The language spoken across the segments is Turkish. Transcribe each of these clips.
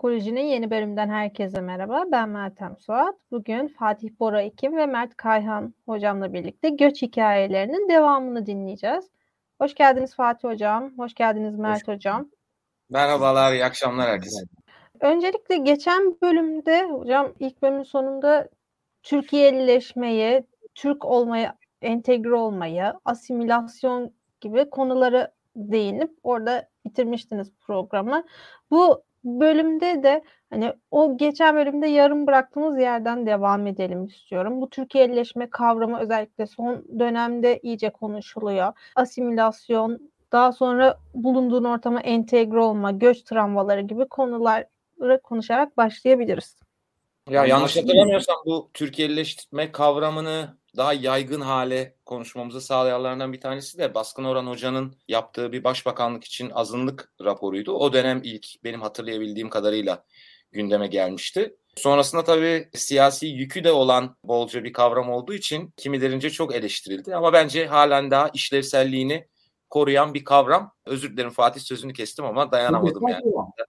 Psikoloji'nin yeni bölümünden herkese merhaba. Ben Meltem Suat. Bugün Fatih Bora Ekim ve Mert Kayhan hocamla birlikte göç hikayelerinin devamını dinleyeceğiz. Hoş geldiniz Fatih Hocam. Hoş geldiniz Mert Hoş Hocam. Merhabalar, iyi akşamlar herkese. Öncelikle geçen bölümde hocam ilk bölümün sonunda Türkiye'lileşmeyi, Türk olmaya, entegre olmayı, asimilasyon gibi konuları değinip orada bitirmiştiniz programı. Bu bölümde de hani o geçen bölümde yarım bıraktığımız yerden devam edelim istiyorum. Bu Türkiye'leşme kavramı özellikle son dönemde iyice konuşuluyor. Asimilasyon, daha sonra bulunduğun ortama entegre olma, göç travmaları gibi konuları konuşarak başlayabiliriz. Ya yanlış hatırlamıyorsam bu Türkiye'leştirme kavramını daha yaygın hale konuşmamızı sağlayanlardan bir tanesi de Baskın Orhan Hoca'nın yaptığı bir başbakanlık için azınlık raporuydu. O dönem ilk benim hatırlayabildiğim kadarıyla gündeme gelmişti. Sonrasında tabii siyasi yükü de olan bolca bir kavram olduğu için kimilerince çok eleştirildi. Ama bence halen daha işlevselliğini koruyan bir kavram. Özür dilerim Fatih sözünü kestim ama dayanamadım yani.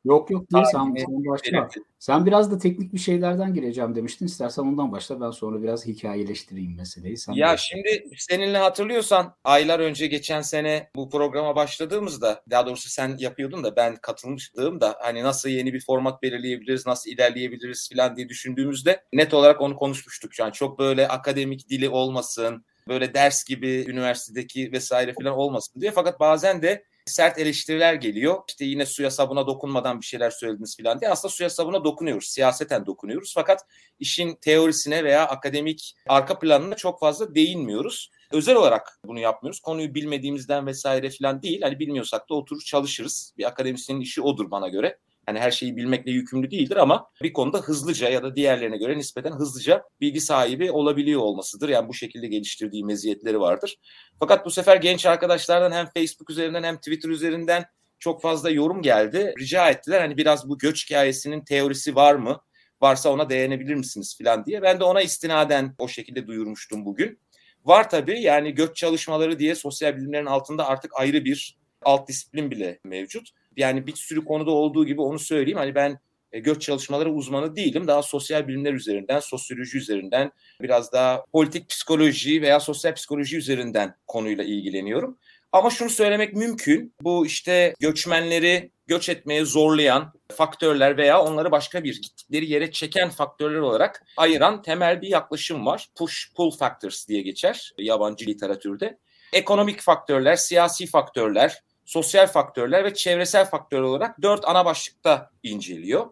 Yok yok değil sen, sen başla. Sen biraz da teknik bir şeylerden gireceğim demiştin. İstersen ondan başla ben sonra biraz hikayeleştireyim meseleyi. Sen ya başla. şimdi seninle hatırlıyorsan aylar önce geçen sene bu programa başladığımızda daha doğrusu sen yapıyordun da ben katılmıştım da hani nasıl yeni bir format belirleyebiliriz, nasıl ilerleyebiliriz falan diye düşündüğümüzde net olarak onu konuşmuştuk. Yani çok böyle akademik dili olmasın, böyle ders gibi üniversitedeki vesaire falan olmasın diye. Fakat bazen de sert eleştiriler geliyor. İşte yine suya sabuna dokunmadan bir şeyler söylediniz falan diye. Aslında suya sabuna dokunuyoruz. Siyaseten dokunuyoruz. Fakat işin teorisine veya akademik arka planına çok fazla değinmiyoruz. Özel olarak bunu yapmıyoruz. Konuyu bilmediğimizden vesaire falan değil. Hani bilmiyorsak da oturur çalışırız. Bir akademisyenin işi odur bana göre. Hani her şeyi bilmekle yükümlü değildir ama bir konuda hızlıca ya da diğerlerine göre nispeten hızlıca bilgi sahibi olabiliyor olmasıdır. Yani bu şekilde geliştirdiği meziyetleri vardır. Fakat bu sefer genç arkadaşlardan hem Facebook üzerinden hem Twitter üzerinden çok fazla yorum geldi. Rica ettiler hani biraz bu göç hikayesinin teorisi var mı? Varsa ona değinebilir misiniz falan diye. Ben de ona istinaden o şekilde duyurmuştum bugün. Var tabii yani göç çalışmaları diye sosyal bilimlerin altında artık ayrı bir alt disiplin bile mevcut yani bir sürü konuda olduğu gibi onu söyleyeyim. Hani ben e, göç çalışmaları uzmanı değilim. Daha sosyal bilimler üzerinden, sosyoloji üzerinden, biraz daha politik psikoloji veya sosyal psikoloji üzerinden konuyla ilgileniyorum. Ama şunu söylemek mümkün. Bu işte göçmenleri göç etmeye zorlayan faktörler veya onları başka bir gittikleri yere çeken faktörler olarak ayıran temel bir yaklaşım var. Push pull factors diye geçer yabancı literatürde. Ekonomik faktörler, siyasi faktörler, sosyal faktörler ve çevresel faktör olarak dört ana başlıkta inceliyor.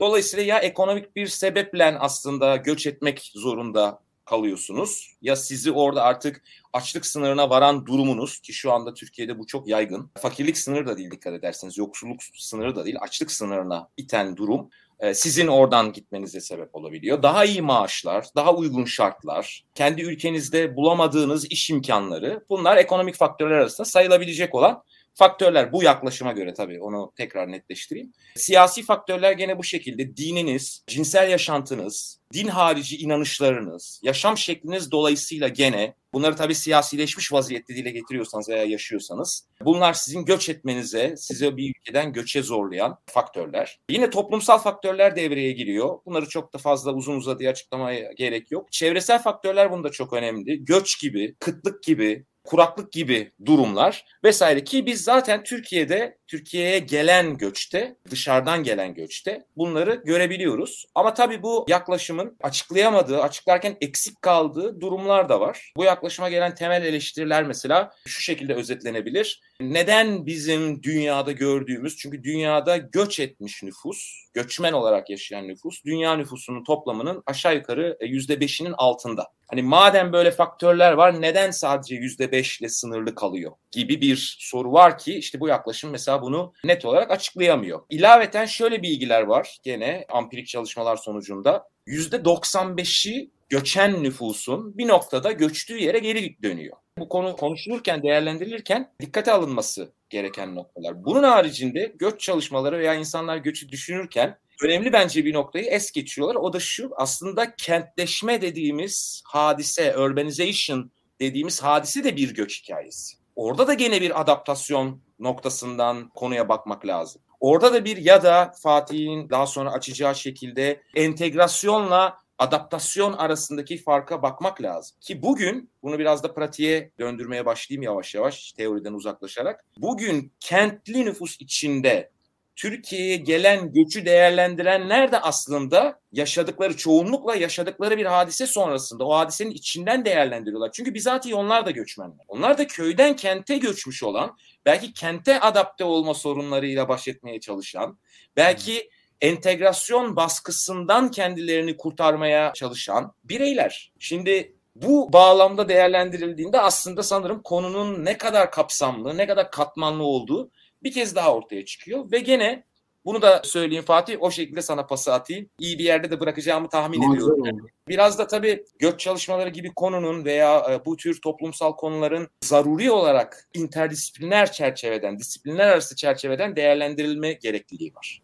Dolayısıyla ya ekonomik bir sebeple aslında göç etmek zorunda kalıyorsunuz ya sizi orada artık açlık sınırına varan durumunuz ki şu anda Türkiye'de bu çok yaygın. Fakirlik sınırı da değil dikkat ederseniz yoksulluk sınırı da değil açlık sınırına iten durum e, sizin oradan gitmenize sebep olabiliyor. Daha iyi maaşlar, daha uygun şartlar, kendi ülkenizde bulamadığınız iş imkanları bunlar ekonomik faktörler arasında sayılabilecek olan Faktörler bu yaklaşıma göre tabii onu tekrar netleştireyim. Siyasi faktörler gene bu şekilde dininiz, cinsel yaşantınız, din harici inanışlarınız, yaşam şekliniz dolayısıyla gene bunları tabii siyasileşmiş vaziyette dile getiriyorsanız veya yaşıyorsanız bunlar sizin göç etmenize, size bir ülkeden göçe zorlayan faktörler. Yine toplumsal faktörler devreye giriyor. Bunları çok da fazla uzun uzadıya açıklamaya gerek yok. Çevresel faktörler bunda çok önemli. Göç gibi, kıtlık gibi, kuraklık gibi durumlar vesaire ki biz zaten Türkiye'de Türkiye'ye gelen göçte dışarıdan gelen göçte bunları görebiliyoruz. Ama tabii bu yaklaşımın açıklayamadığı, açıklarken eksik kaldığı durumlar da var. Bu yaklaşıma gelen temel eleştiriler mesela şu şekilde özetlenebilir. Neden bizim dünyada gördüğümüz çünkü dünyada göç etmiş nüfus, göçmen olarak yaşayan nüfus dünya nüfusunun toplamının aşağı yukarı %5'inin altında. Hani madem böyle faktörler var neden sadece yüzde beşle sınırlı kalıyor gibi bir soru var ki işte bu yaklaşım mesela bunu net olarak açıklayamıyor. İlaveten şöyle bilgiler var gene ampirik çalışmalar sonucunda. Yüzde 95'i göçen nüfusun bir noktada göçtüğü yere geri dönüyor. Bu konu konuşulurken, değerlendirilirken dikkate alınması gereken noktalar. Bunun haricinde göç çalışmaları veya insanlar göçü düşünürken önemli bence bir noktayı es geçiyorlar. O da şu aslında kentleşme dediğimiz hadise, urbanization dediğimiz hadise de bir göç hikayesi. Orada da gene bir adaptasyon noktasından konuya bakmak lazım. Orada da bir ya da Fatih'in daha sonra açacağı şekilde entegrasyonla adaptasyon arasındaki farka bakmak lazım. Ki bugün bunu biraz da pratiğe döndürmeye başlayayım yavaş yavaş teoriden uzaklaşarak. Bugün kentli nüfus içinde Türkiye'ye gelen göçü değerlendirenler de aslında yaşadıkları çoğunlukla yaşadıkları bir hadise sonrasında o hadisenin içinden değerlendiriyorlar. Çünkü bizatihi onlar da göçmenler. Onlar da köyden kente göçmüş olan, belki kente adapte olma sorunlarıyla baş etmeye çalışan, belki entegrasyon baskısından kendilerini kurtarmaya çalışan bireyler. Şimdi bu bağlamda değerlendirildiğinde aslında sanırım konunun ne kadar kapsamlı, ne kadar katmanlı olduğu bir kez daha ortaya çıkıyor ve gene bunu da söyleyeyim Fatih o şekilde sana pası atayım. İyi bir yerde de bırakacağımı tahmin Manzara ediyorum. Biraz da tabii göç çalışmaları gibi konunun veya e, bu tür toplumsal konuların zaruri olarak interdisipliner çerçeveden, disiplinler arası çerçeveden değerlendirilme gerekliliği var.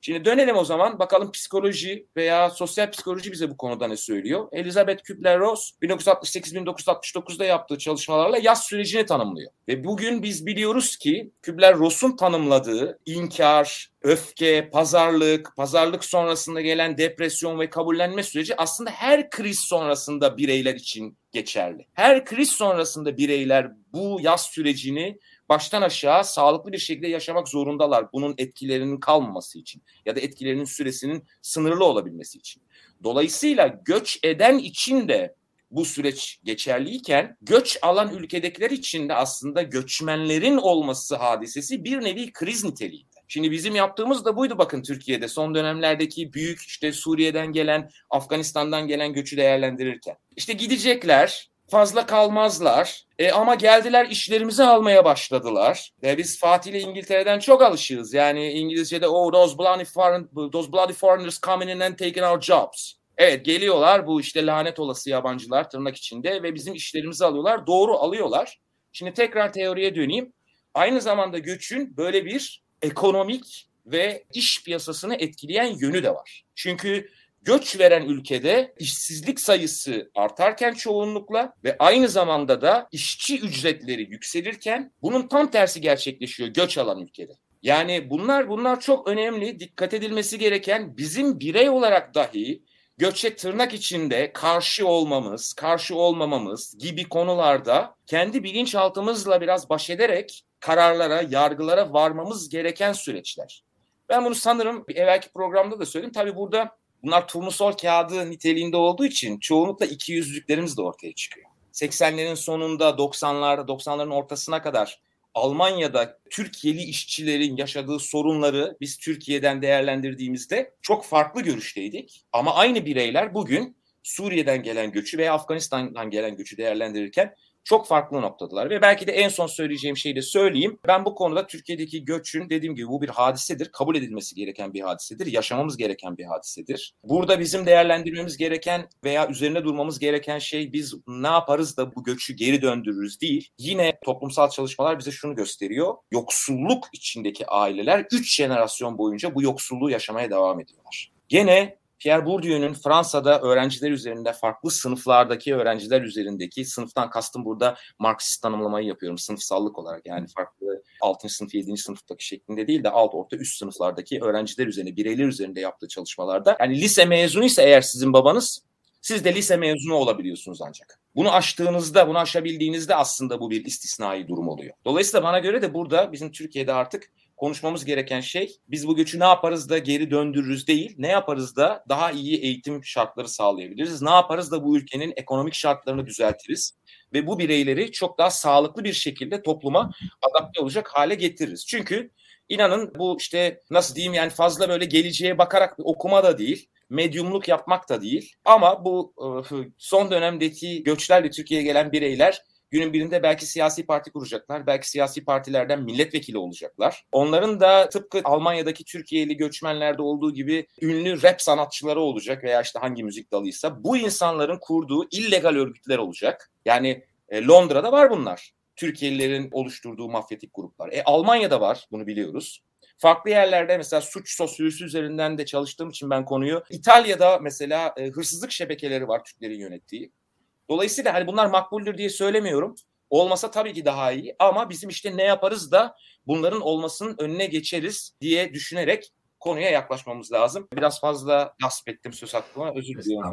Şimdi dönelim o zaman bakalım psikoloji veya sosyal psikoloji bize bu konuda ne söylüyor? Elizabeth Kübler-Ross 1968-1969'da yaptığı çalışmalarla yaz sürecini tanımlıyor. Ve bugün biz biliyoruz ki Kübler-Ross'un tanımladığı inkar, öfke, pazarlık, pazarlık sonrasında gelen depresyon ve kabullenme süreci aslında her kriz sonrasında bireyler için geçerli. Her kriz sonrasında bireyler bu yaz sürecini baştan aşağı sağlıklı bir şekilde yaşamak zorundalar. Bunun etkilerinin kalmaması için ya da etkilerinin süresinin sınırlı olabilmesi için. Dolayısıyla göç eden için de bu süreç geçerliyken göç alan ülkedekiler için de aslında göçmenlerin olması hadisesi bir nevi kriz niteliğinde. Şimdi bizim yaptığımız da buydu bakın Türkiye'de son dönemlerdeki büyük işte Suriye'den gelen, Afganistan'dan gelen göçü değerlendirirken. İşte gidecekler, fazla kalmazlar. E, ama geldiler işlerimizi almaya başladılar. E, biz Fatih ile İngiltere'den çok alışığız. Yani İngilizce'de oh those bloody, foreign, those bloody foreigners coming in and taking our jobs. Evet geliyorlar bu işte lanet olası yabancılar tırnak içinde ve bizim işlerimizi alıyorlar. Doğru alıyorlar. Şimdi tekrar teoriye döneyim. Aynı zamanda göçün böyle bir ekonomik ve iş piyasasını etkileyen yönü de var. Çünkü göç veren ülkede işsizlik sayısı artarken çoğunlukla ve aynı zamanda da işçi ücretleri yükselirken bunun tam tersi gerçekleşiyor göç alan ülkede. Yani bunlar bunlar çok önemli, dikkat edilmesi gereken bizim birey olarak dahi göçe tırnak içinde karşı olmamız, karşı olmamamız gibi konularda kendi bilinçaltımızla biraz baş ederek kararlara, yargılara varmamız gereken süreçler. Ben bunu sanırım evvelki programda da söyledim. Tabii burada bunlar turnusol kağıdı niteliğinde olduğu için çoğunlukla iki yüzlüklerimiz de ortaya çıkıyor. 80'lerin sonunda 90'larda 90'ların ortasına kadar Almanya'da Türkiye'li işçilerin yaşadığı sorunları biz Türkiye'den değerlendirdiğimizde çok farklı görüşteydik. Ama aynı bireyler bugün Suriye'den gelen göçü veya Afganistan'dan gelen göçü değerlendirirken çok farklı noktadılar ve belki de en son söyleyeceğim şeyi de söyleyeyim. Ben bu konuda Türkiye'deki göçün dediğim gibi bu bir hadisedir. Kabul edilmesi gereken bir hadisedir. Yaşamamız gereken bir hadisedir. Burada bizim değerlendirmemiz gereken veya üzerine durmamız gereken şey biz ne yaparız da bu göçü geri döndürürüz değil. Yine toplumsal çalışmalar bize şunu gösteriyor. Yoksulluk içindeki aileler 3 jenerasyon boyunca bu yoksulluğu yaşamaya devam ediyorlar. Gene Pierre Bourdieu'nun Fransa'da öğrenciler üzerinde farklı sınıflardaki öğrenciler üzerindeki sınıftan kastım burada Marksist tanımlamayı yapıyorum sınıfsallık olarak yani farklı 6. sınıf 7. sınıftaki şeklinde değil de alt orta üst sınıflardaki öğrenciler üzerinde bireyler üzerinde yaptığı çalışmalarda yani lise mezunu ise eğer sizin babanız siz de lise mezunu olabiliyorsunuz ancak. Bunu aştığınızda, bunu aşabildiğinizde aslında bu bir istisnai durum oluyor. Dolayısıyla bana göre de burada bizim Türkiye'de artık konuşmamız gereken şey biz bu göçü ne yaparız da geri döndürürüz değil, ne yaparız da daha iyi eğitim şartları sağlayabiliriz, ne yaparız da bu ülkenin ekonomik şartlarını düzeltiriz ve bu bireyleri çok daha sağlıklı bir şekilde topluma adapte olacak hale getiririz. Çünkü inanın bu işte nasıl diyeyim yani fazla böyle geleceğe bakarak bir okuma da değil, medyumluk yapmak da değil. Ama bu son dönemdeki göçlerle Türkiye'ye gelen bireyler Günün birinde belki siyasi parti kuracaklar. Belki siyasi partilerden milletvekili olacaklar. Onların da tıpkı Almanya'daki Türkiye'li göçmenlerde olduğu gibi ünlü rap sanatçıları olacak veya işte hangi müzik dalıysa bu insanların kurduğu illegal örgütler olacak. Yani e, Londra'da var bunlar. Türkiye'lilerin oluşturduğu mafyatik gruplar. E, Almanya'da var bunu biliyoruz. Farklı yerlerde mesela suç sosyolojisi üzerinden de çalıştığım için ben konuyu İtalya'da mesela e, hırsızlık şebekeleri var Türklerin yönettiği. Dolayısıyla hani bunlar makbuldür diye söylemiyorum. Olmasa tabii ki daha iyi ama bizim işte ne yaparız da bunların olmasının önüne geçeriz diye düşünerek konuya yaklaşmamız lazım. Biraz fazla gasp ettim söz hakkımı. Özür diliyorum.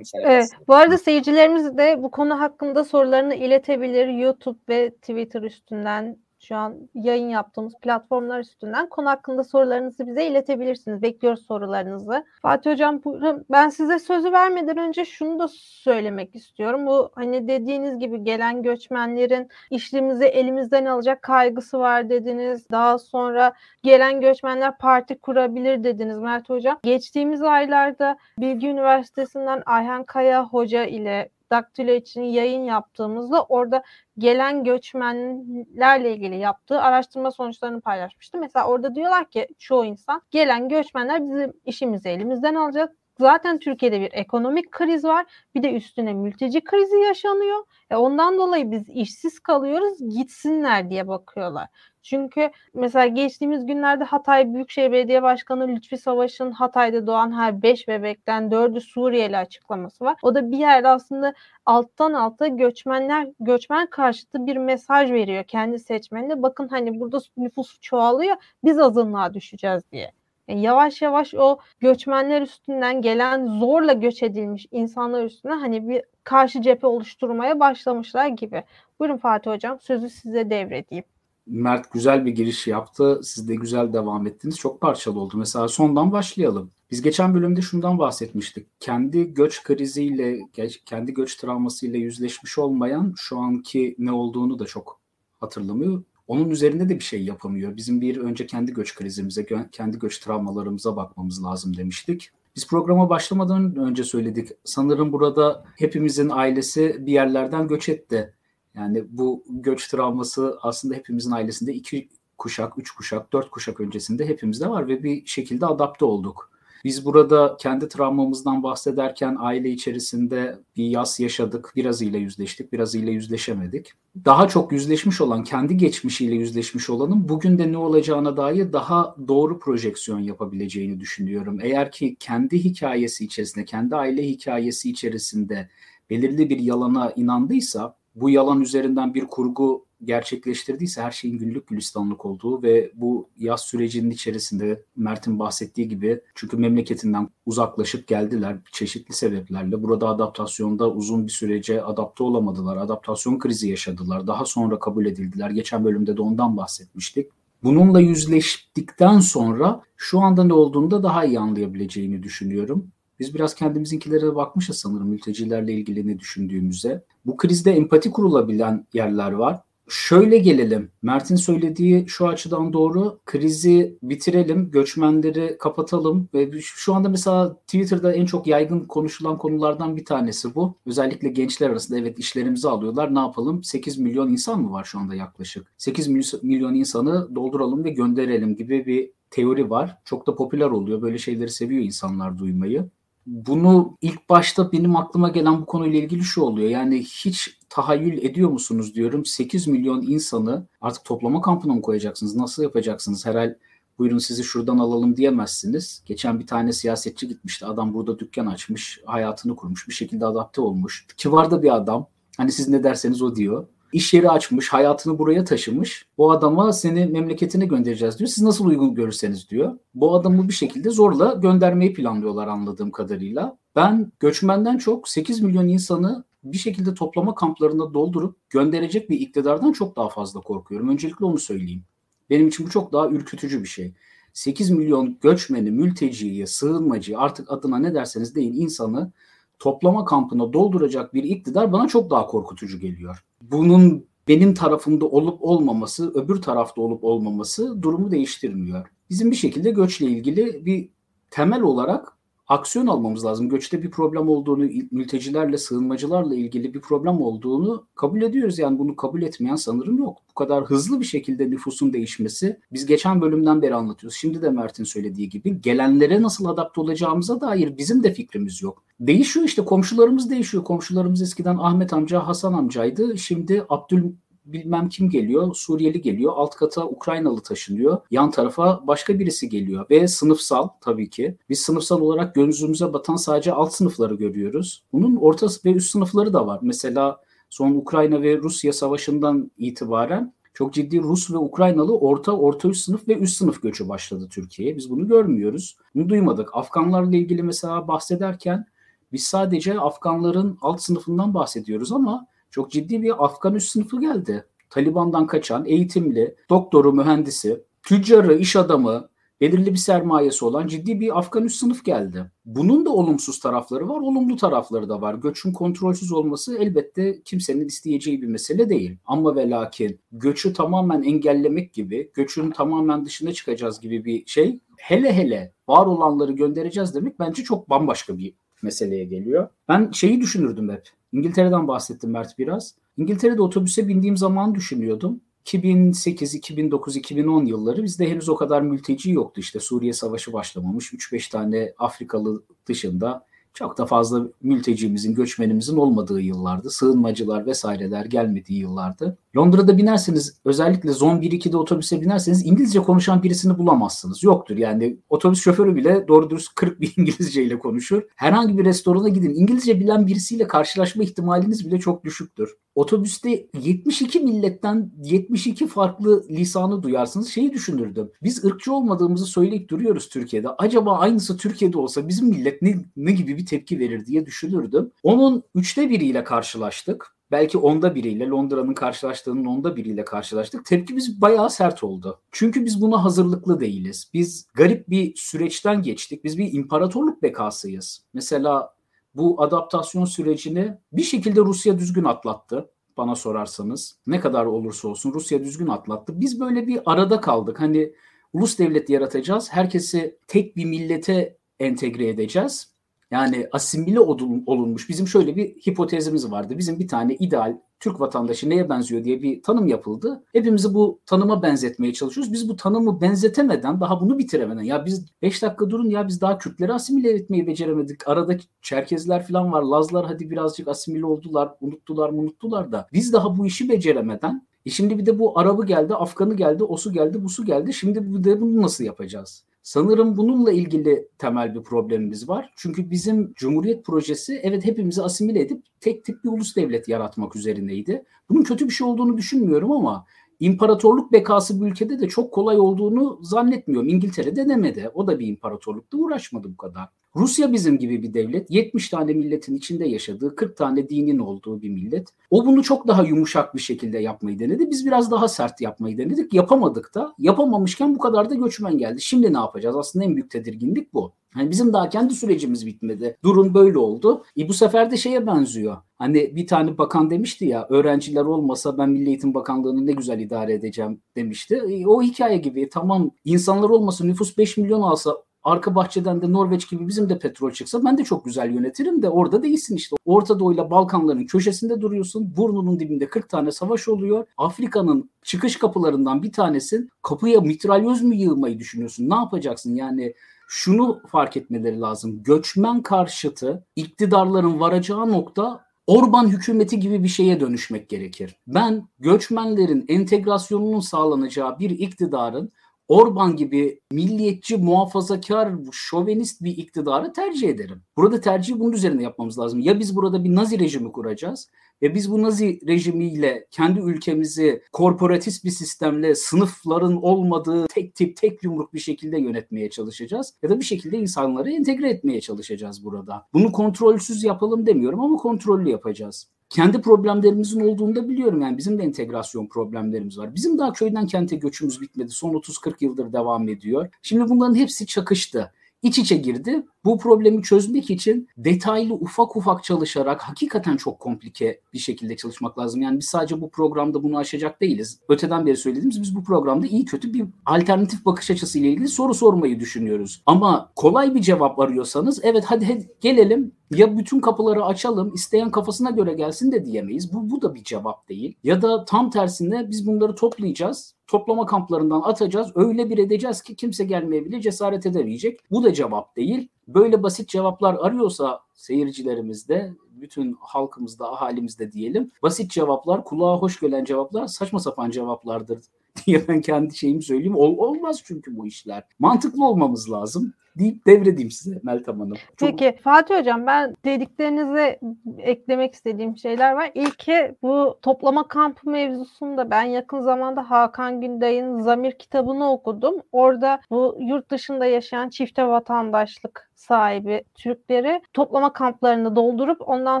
Evet, bu arada seyircilerimiz de bu konu hakkında sorularını iletebilir. YouTube ve Twitter üstünden şu an yayın yaptığımız platformlar üstünden konu hakkında sorularınızı bize iletebilirsiniz. Bekliyoruz sorularınızı. Fatih Hocam ben size sözü vermeden önce şunu da söylemek istiyorum. Bu hani dediğiniz gibi gelen göçmenlerin işlerimizi elimizden alacak kaygısı var dediniz. Daha sonra gelen göçmenler parti kurabilir dediniz Mert Hocam. Geçtiğimiz aylarda Bilgi Üniversitesi'nden Ayhan Kaya Hoca ile Daktilo için yayın yaptığımızda orada gelen göçmenlerle ilgili yaptığı araştırma sonuçlarını paylaşmıştı. Mesela orada diyorlar ki çoğu insan gelen göçmenler bizim işimizi elimizden alacak. Zaten Türkiye'de bir ekonomik kriz var. Bir de üstüne mülteci krizi yaşanıyor. E ondan dolayı biz işsiz kalıyoruz. Gitsinler diye bakıyorlar. Çünkü mesela geçtiğimiz günlerde Hatay Büyükşehir Belediye Başkanı Lütfi Savaş'ın Hatay'da doğan her 5 bebekten 4'ü Suriyeli açıklaması var. O da bir yerde aslında alttan alta göçmenler göçmen karşıtı bir mesaj veriyor kendi seçmenine. Bakın hani burada nüfus çoğalıyor biz azınlığa düşeceğiz diye. Yani yavaş yavaş o göçmenler üstünden gelen zorla göç edilmiş insanlar üstüne hani bir karşı cephe oluşturmaya başlamışlar gibi. Buyurun Fatih Hocam sözü size devredeyim. Mert güzel bir giriş yaptı. Siz de güzel devam ettiniz. Çok parçalı oldu. Mesela sondan başlayalım. Biz geçen bölümde şundan bahsetmiştik. Kendi göç kriziyle, kendi göç travmasıyla yüzleşmiş olmayan şu anki ne olduğunu da çok hatırlamıyor. Onun üzerinde de bir şey yapamıyor. Bizim bir önce kendi göç krizimize, kendi göç travmalarımıza bakmamız lazım demiştik. Biz programa başlamadan önce söyledik. Sanırım burada hepimizin ailesi bir yerlerden göç etti yani bu göç travması aslında hepimizin ailesinde iki kuşak, üç kuşak, dört kuşak öncesinde hepimizde var ve bir şekilde adapte olduk. Biz burada kendi travmamızdan bahsederken aile içerisinde bir yas yaşadık. Birazıyla yüzleştik, birazıyla yüzleşemedik. Daha çok yüzleşmiş olan, kendi geçmişiyle yüzleşmiş olanın bugün de ne olacağına dair daha doğru projeksiyon yapabileceğini düşünüyorum. Eğer ki kendi hikayesi içerisinde, kendi aile hikayesi içerisinde belirli bir yalana inandıysa bu yalan üzerinden bir kurgu gerçekleştirdiyse her şeyin günlük gülistanlık olduğu ve bu yaz sürecinin içerisinde Mert'in bahsettiği gibi çünkü memleketinden uzaklaşıp geldiler çeşitli sebeplerle. Burada adaptasyonda uzun bir sürece adapte olamadılar. Adaptasyon krizi yaşadılar. Daha sonra kabul edildiler. Geçen bölümde de ondan bahsetmiştik. Bununla yüzleştikten sonra şu anda ne olduğunu da daha iyi anlayabileceğini düşünüyorum. Biz biraz kendimizinkilere bakmışız sanırım mültecilerle ilgili ne düşündüğümüze. Bu krizde empati kurulabilen yerler var. Şöyle gelelim. Mert'in söylediği şu açıdan doğru. Krizi bitirelim, göçmenleri kapatalım ve şu anda mesela Twitter'da en çok yaygın konuşulan konulardan bir tanesi bu. Özellikle gençler arasında evet işlerimizi alıyorlar. Ne yapalım? 8 milyon insan mı var şu anda yaklaşık? 8 milyon insanı dolduralım ve gönderelim gibi bir teori var. Çok da popüler oluyor. Böyle şeyleri seviyor insanlar duymayı bunu ilk başta benim aklıma gelen bu konuyla ilgili şu oluyor. Yani hiç tahayyül ediyor musunuz diyorum. 8 milyon insanı artık toplama kampına mı koyacaksınız? Nasıl yapacaksınız? Herhal buyurun sizi şuradan alalım diyemezsiniz. Geçen bir tane siyasetçi gitmişti. Adam burada dükkan açmış, hayatını kurmuş, bir şekilde adapte olmuş. Ki var da bir adam. Hani siz ne derseniz o diyor iş yeri açmış, hayatını buraya taşımış. Bu adama seni memleketine göndereceğiz diyor. Siz nasıl uygun görürseniz diyor. Bu adamı bir şekilde zorla göndermeyi planlıyorlar anladığım kadarıyla. Ben göçmenden çok 8 milyon insanı bir şekilde toplama kamplarına doldurup gönderecek bir iktidardan çok daha fazla korkuyorum. Öncelikle onu söyleyeyim. Benim için bu çok daha ürkütücü bir şey. 8 milyon göçmeni, mülteciyi, sığınmacı artık adına ne derseniz deyin insanı toplama kampına dolduracak bir iktidar bana çok daha korkutucu geliyor. Bunun benim tarafımda olup olmaması, öbür tarafta olup olmaması durumu değiştirmiyor. Bizim bir şekilde göçle ilgili bir temel olarak aksiyon almamız lazım. Göçte bir problem olduğunu, mültecilerle, sığınmacılarla ilgili bir problem olduğunu kabul ediyoruz. Yani bunu kabul etmeyen sanırım yok. Bu kadar hızlı bir şekilde nüfusun değişmesi biz geçen bölümden beri anlatıyoruz. Şimdi de Mert'in söylediği gibi gelenlere nasıl adapte olacağımıza dair bizim de fikrimiz yok. Değişiyor işte komşularımız değişiyor. Komşularımız eskiden Ahmet amca, Hasan amcaydı. Şimdi Abdül bilmem kim geliyor, Suriyeli geliyor, alt kata Ukraynalı taşınıyor, yan tarafa başka birisi geliyor ve sınıfsal tabii ki. Biz sınıfsal olarak gözümüze batan sadece alt sınıfları görüyoruz. Bunun orta ve üst sınıfları da var. Mesela son Ukrayna ve Rusya savaşından itibaren çok ciddi Rus ve Ukraynalı orta, orta üst sınıf ve üst sınıf göçü başladı Türkiye'ye. Biz bunu görmüyoruz. Bunu duymadık. Afganlarla ilgili mesela bahsederken biz sadece Afganların alt sınıfından bahsediyoruz ama çok ciddi bir Afgan üst sınıfı geldi. Taliban'dan kaçan, eğitimli, doktoru, mühendisi, tüccarı, iş adamı, belirli bir sermayesi olan ciddi bir Afgan üst sınıf geldi. Bunun da olumsuz tarafları var, olumlu tarafları da var. Göçün kontrolsüz olması elbette kimsenin isteyeceği bir mesele değil. Ama ve lakin göçü tamamen engellemek gibi, göçün tamamen dışına çıkacağız gibi bir şey hele hele var olanları göndereceğiz demek bence çok bambaşka bir meseleye geliyor. Ben şeyi düşünürdüm hep. İngiltere'den bahsettim Mert biraz. İngiltere'de otobüse bindiğim zaman düşünüyordum. 2008, 2009, 2010 yılları bizde henüz o kadar mülteci yoktu. İşte Suriye Savaşı başlamamış. 3-5 tane Afrikalı dışında çok da fazla mültecimizin, göçmenimizin olmadığı yıllardı. Sığınmacılar vesaireler gelmediği yıllardı. Londra'da binerseniz özellikle Zone 1-2'de otobüse binerseniz İngilizce konuşan birisini bulamazsınız. Yoktur yani otobüs şoförü bile doğru dürüst 40 bir İngilizce ile konuşur. Herhangi bir restorana gidin İngilizce bilen birisiyle karşılaşma ihtimaliniz bile çok düşüktür. Otobüste 72 milletten 72 farklı lisanı duyarsınız. Şeyi düşünürdüm. Biz ırkçı olmadığımızı söyleyip duruyoruz Türkiye'de. Acaba aynısı Türkiye'de olsa bizim millet ne, ne gibi bir tepki verir diye düşünürdüm. Onun üçte biriyle karşılaştık belki onda biriyle Londra'nın karşılaştığının onda biriyle karşılaştık. Tepkimiz bayağı sert oldu. Çünkü biz buna hazırlıklı değiliz. Biz garip bir süreçten geçtik. Biz bir imparatorluk bekasıyız. Mesela bu adaptasyon sürecini bir şekilde Rusya düzgün atlattı bana sorarsanız. Ne kadar olursa olsun Rusya düzgün atlattı. Biz böyle bir arada kaldık. Hani ulus devlet yaratacağız. Herkesi tek bir millete entegre edeceğiz. Yani asimile olunmuş bizim şöyle bir hipotezimiz vardı. Bizim bir tane ideal Türk vatandaşı neye benziyor diye bir tanım yapıldı. Hepimizi bu tanıma benzetmeye çalışıyoruz. Biz bu tanımı benzetemeden daha bunu bitiremeden ya biz 5 dakika durun ya biz daha Kürtleri asimile etmeyi beceremedik. Aradaki Çerkezler falan var. Lazlar hadi birazcık asimile oldular. Unuttular mı unuttular da. Biz daha bu işi beceremeden e şimdi bir de bu Arabı geldi, Afganı geldi, osu geldi, busu geldi. Şimdi bir de bunu nasıl yapacağız? Sanırım bununla ilgili temel bir problemimiz var. Çünkü bizim Cumhuriyet projesi evet hepimizi asimile edip tek tip bir ulus devlet yaratmak üzerineydi. Bunun kötü bir şey olduğunu düşünmüyorum ama imparatorluk bekası bu ülkede de çok kolay olduğunu zannetmiyorum. İngiltere denemedi. O da bir imparatorlukta uğraşmadı bu kadar. Rusya bizim gibi bir devlet. 70 tane milletin içinde yaşadığı, 40 tane dinin olduğu bir millet. O bunu çok daha yumuşak bir şekilde yapmayı denedi. Biz biraz daha sert yapmayı denedik. Yapamadık da. Yapamamışken bu kadar da göçmen geldi. Şimdi ne yapacağız? Aslında en büyük tedirginlik bu. Hani bizim daha kendi sürecimiz bitmedi. Durum böyle oldu. E bu sefer de şeye benziyor. Hani bir tane bakan demişti ya öğrenciler olmasa ben Milli Eğitim Bakanlığı'nı ne güzel idare edeceğim demişti. E, o hikaye gibi tamam insanlar olmasa nüfus 5 milyon alsa arka bahçeden de Norveç gibi bizim de petrol çıksa ben de çok güzel yönetirim de orada değilsin işte. Orta Doğu'yla Balkanların köşesinde duruyorsun. Burnunun dibinde 40 tane savaş oluyor. Afrika'nın çıkış kapılarından bir tanesin. Kapıya mitralyöz mü yığmayı düşünüyorsun? Ne yapacaksın? Yani şunu fark etmeleri lazım. Göçmen karşıtı iktidarların varacağı nokta Orban hükümeti gibi bir şeye dönüşmek gerekir. Ben göçmenlerin entegrasyonunun sağlanacağı bir iktidarın Orban gibi milliyetçi, muhafazakar, şovenist bir iktidarı tercih ederim. Burada tercihi bunun üzerine yapmamız lazım. Ya biz burada bir Nazi rejimi kuracağız ve biz bu Nazi rejimiyle kendi ülkemizi korporatist bir sistemle sınıfların olmadığı tek tip tek yumruk bir şekilde yönetmeye çalışacağız. Ya da bir şekilde insanları entegre etmeye çalışacağız burada. Bunu kontrolsüz yapalım demiyorum ama kontrollü yapacağız kendi problemlerimizin olduğunu da biliyorum. Yani bizim de entegrasyon problemlerimiz var. Bizim daha köyden kente göçümüz bitmedi. Son 30-40 yıldır devam ediyor. Şimdi bunların hepsi çakıştı iç içe girdi. Bu problemi çözmek için detaylı ufak ufak çalışarak hakikaten çok komplike bir şekilde çalışmak lazım. Yani biz sadece bu programda bunu aşacak değiliz. Öteden beri söylediğimiz biz bu programda iyi kötü bir alternatif bakış açısı ile ilgili soru sormayı düşünüyoruz. Ama kolay bir cevap arıyorsanız evet hadi, hadi gelelim ya bütün kapıları açalım isteyen kafasına göre gelsin de diyemeyiz. Bu, bu da bir cevap değil. Ya da tam tersine biz bunları toplayacağız toplama kamplarından atacağız. Öyle bir edeceğiz ki kimse gelmeye bile cesaret edemeyecek. Bu da cevap değil. Böyle basit cevaplar arıyorsa seyircilerimizde, bütün halkımızda, ahalimizde diyelim. Basit cevaplar, kulağa hoş gelen cevaplar saçma sapan cevaplardır diye ben kendi şeyimi söyleyeyim. Ol, olmaz çünkü bu işler. Mantıklı olmamız lazım. Deyip devredeyim size Meltem Hanım. Çok... Peki Fatih Hocam ben dediklerinize eklemek istediğim şeyler var. İlki bu toplama kampı mevzusunda ben yakın zamanda Hakan Günday'ın Zamir kitabını okudum. Orada bu yurt dışında yaşayan çifte vatandaşlık sahibi Türkleri toplama kamplarını doldurup ondan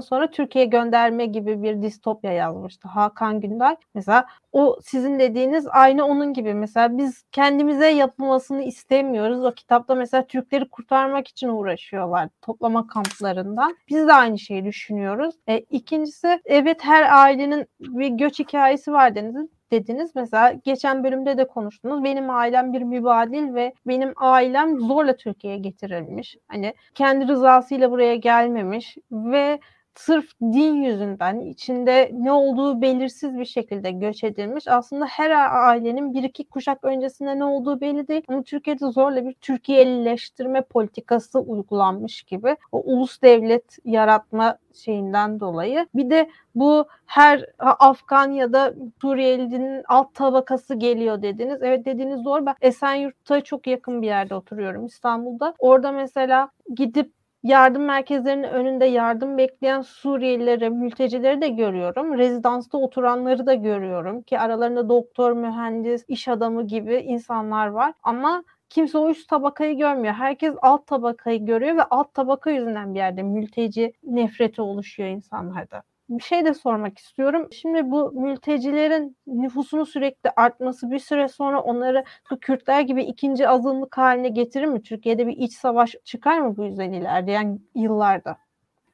sonra Türkiye'ye gönderme gibi bir distopya yazmıştı Hakan Günday. Mesela o sizin dediğiniz aynı onun gibi. Mesela biz kendimize yapılmasını istemiyoruz. O kitapta mesela Türkleri kurtarmak için uğraşıyorlar toplama kamplarından. Biz de aynı şeyi düşünüyoruz. E, ikincisi evet her ailenin bir göç hikayesi var dediniz dediniz. Mesela geçen bölümde de konuştunuz. Benim ailem bir mübadil ve benim ailem zorla Türkiye'ye getirilmiş. Hani kendi rızasıyla buraya gelmemiş ve sırf din yüzünden içinde ne olduğu belirsiz bir şekilde göç edilmiş. Aslında her ailenin bir iki kuşak öncesinde ne olduğu belli değil. Ama Türkiye'de zorla bir Türkiye'lileştirme politikası uygulanmış gibi. O ulus devlet yaratma şeyinden dolayı. Bir de bu her Afgan ya da Suriyelinin alt tabakası geliyor dediniz. Evet dediğiniz doğru. Ben Esenyurt'a çok yakın bir yerde oturuyorum İstanbul'da. Orada mesela gidip yardım merkezlerinin önünde yardım bekleyen Suriyelileri, mültecileri de görüyorum. Rezidansta oturanları da görüyorum ki aralarında doktor, mühendis, iş adamı gibi insanlar var. Ama kimse o üst tabakayı görmüyor. Herkes alt tabakayı görüyor ve alt tabaka yüzünden bir yerde mülteci nefreti oluşuyor insanlarda bir şey de sormak istiyorum. Şimdi bu mültecilerin nüfusunun sürekli artması bir süre sonra onları Kürtler gibi ikinci azınlık haline getirir mi? Türkiye'de bir iç savaş çıkar mı bu yüzden ilerleyen yıllarda?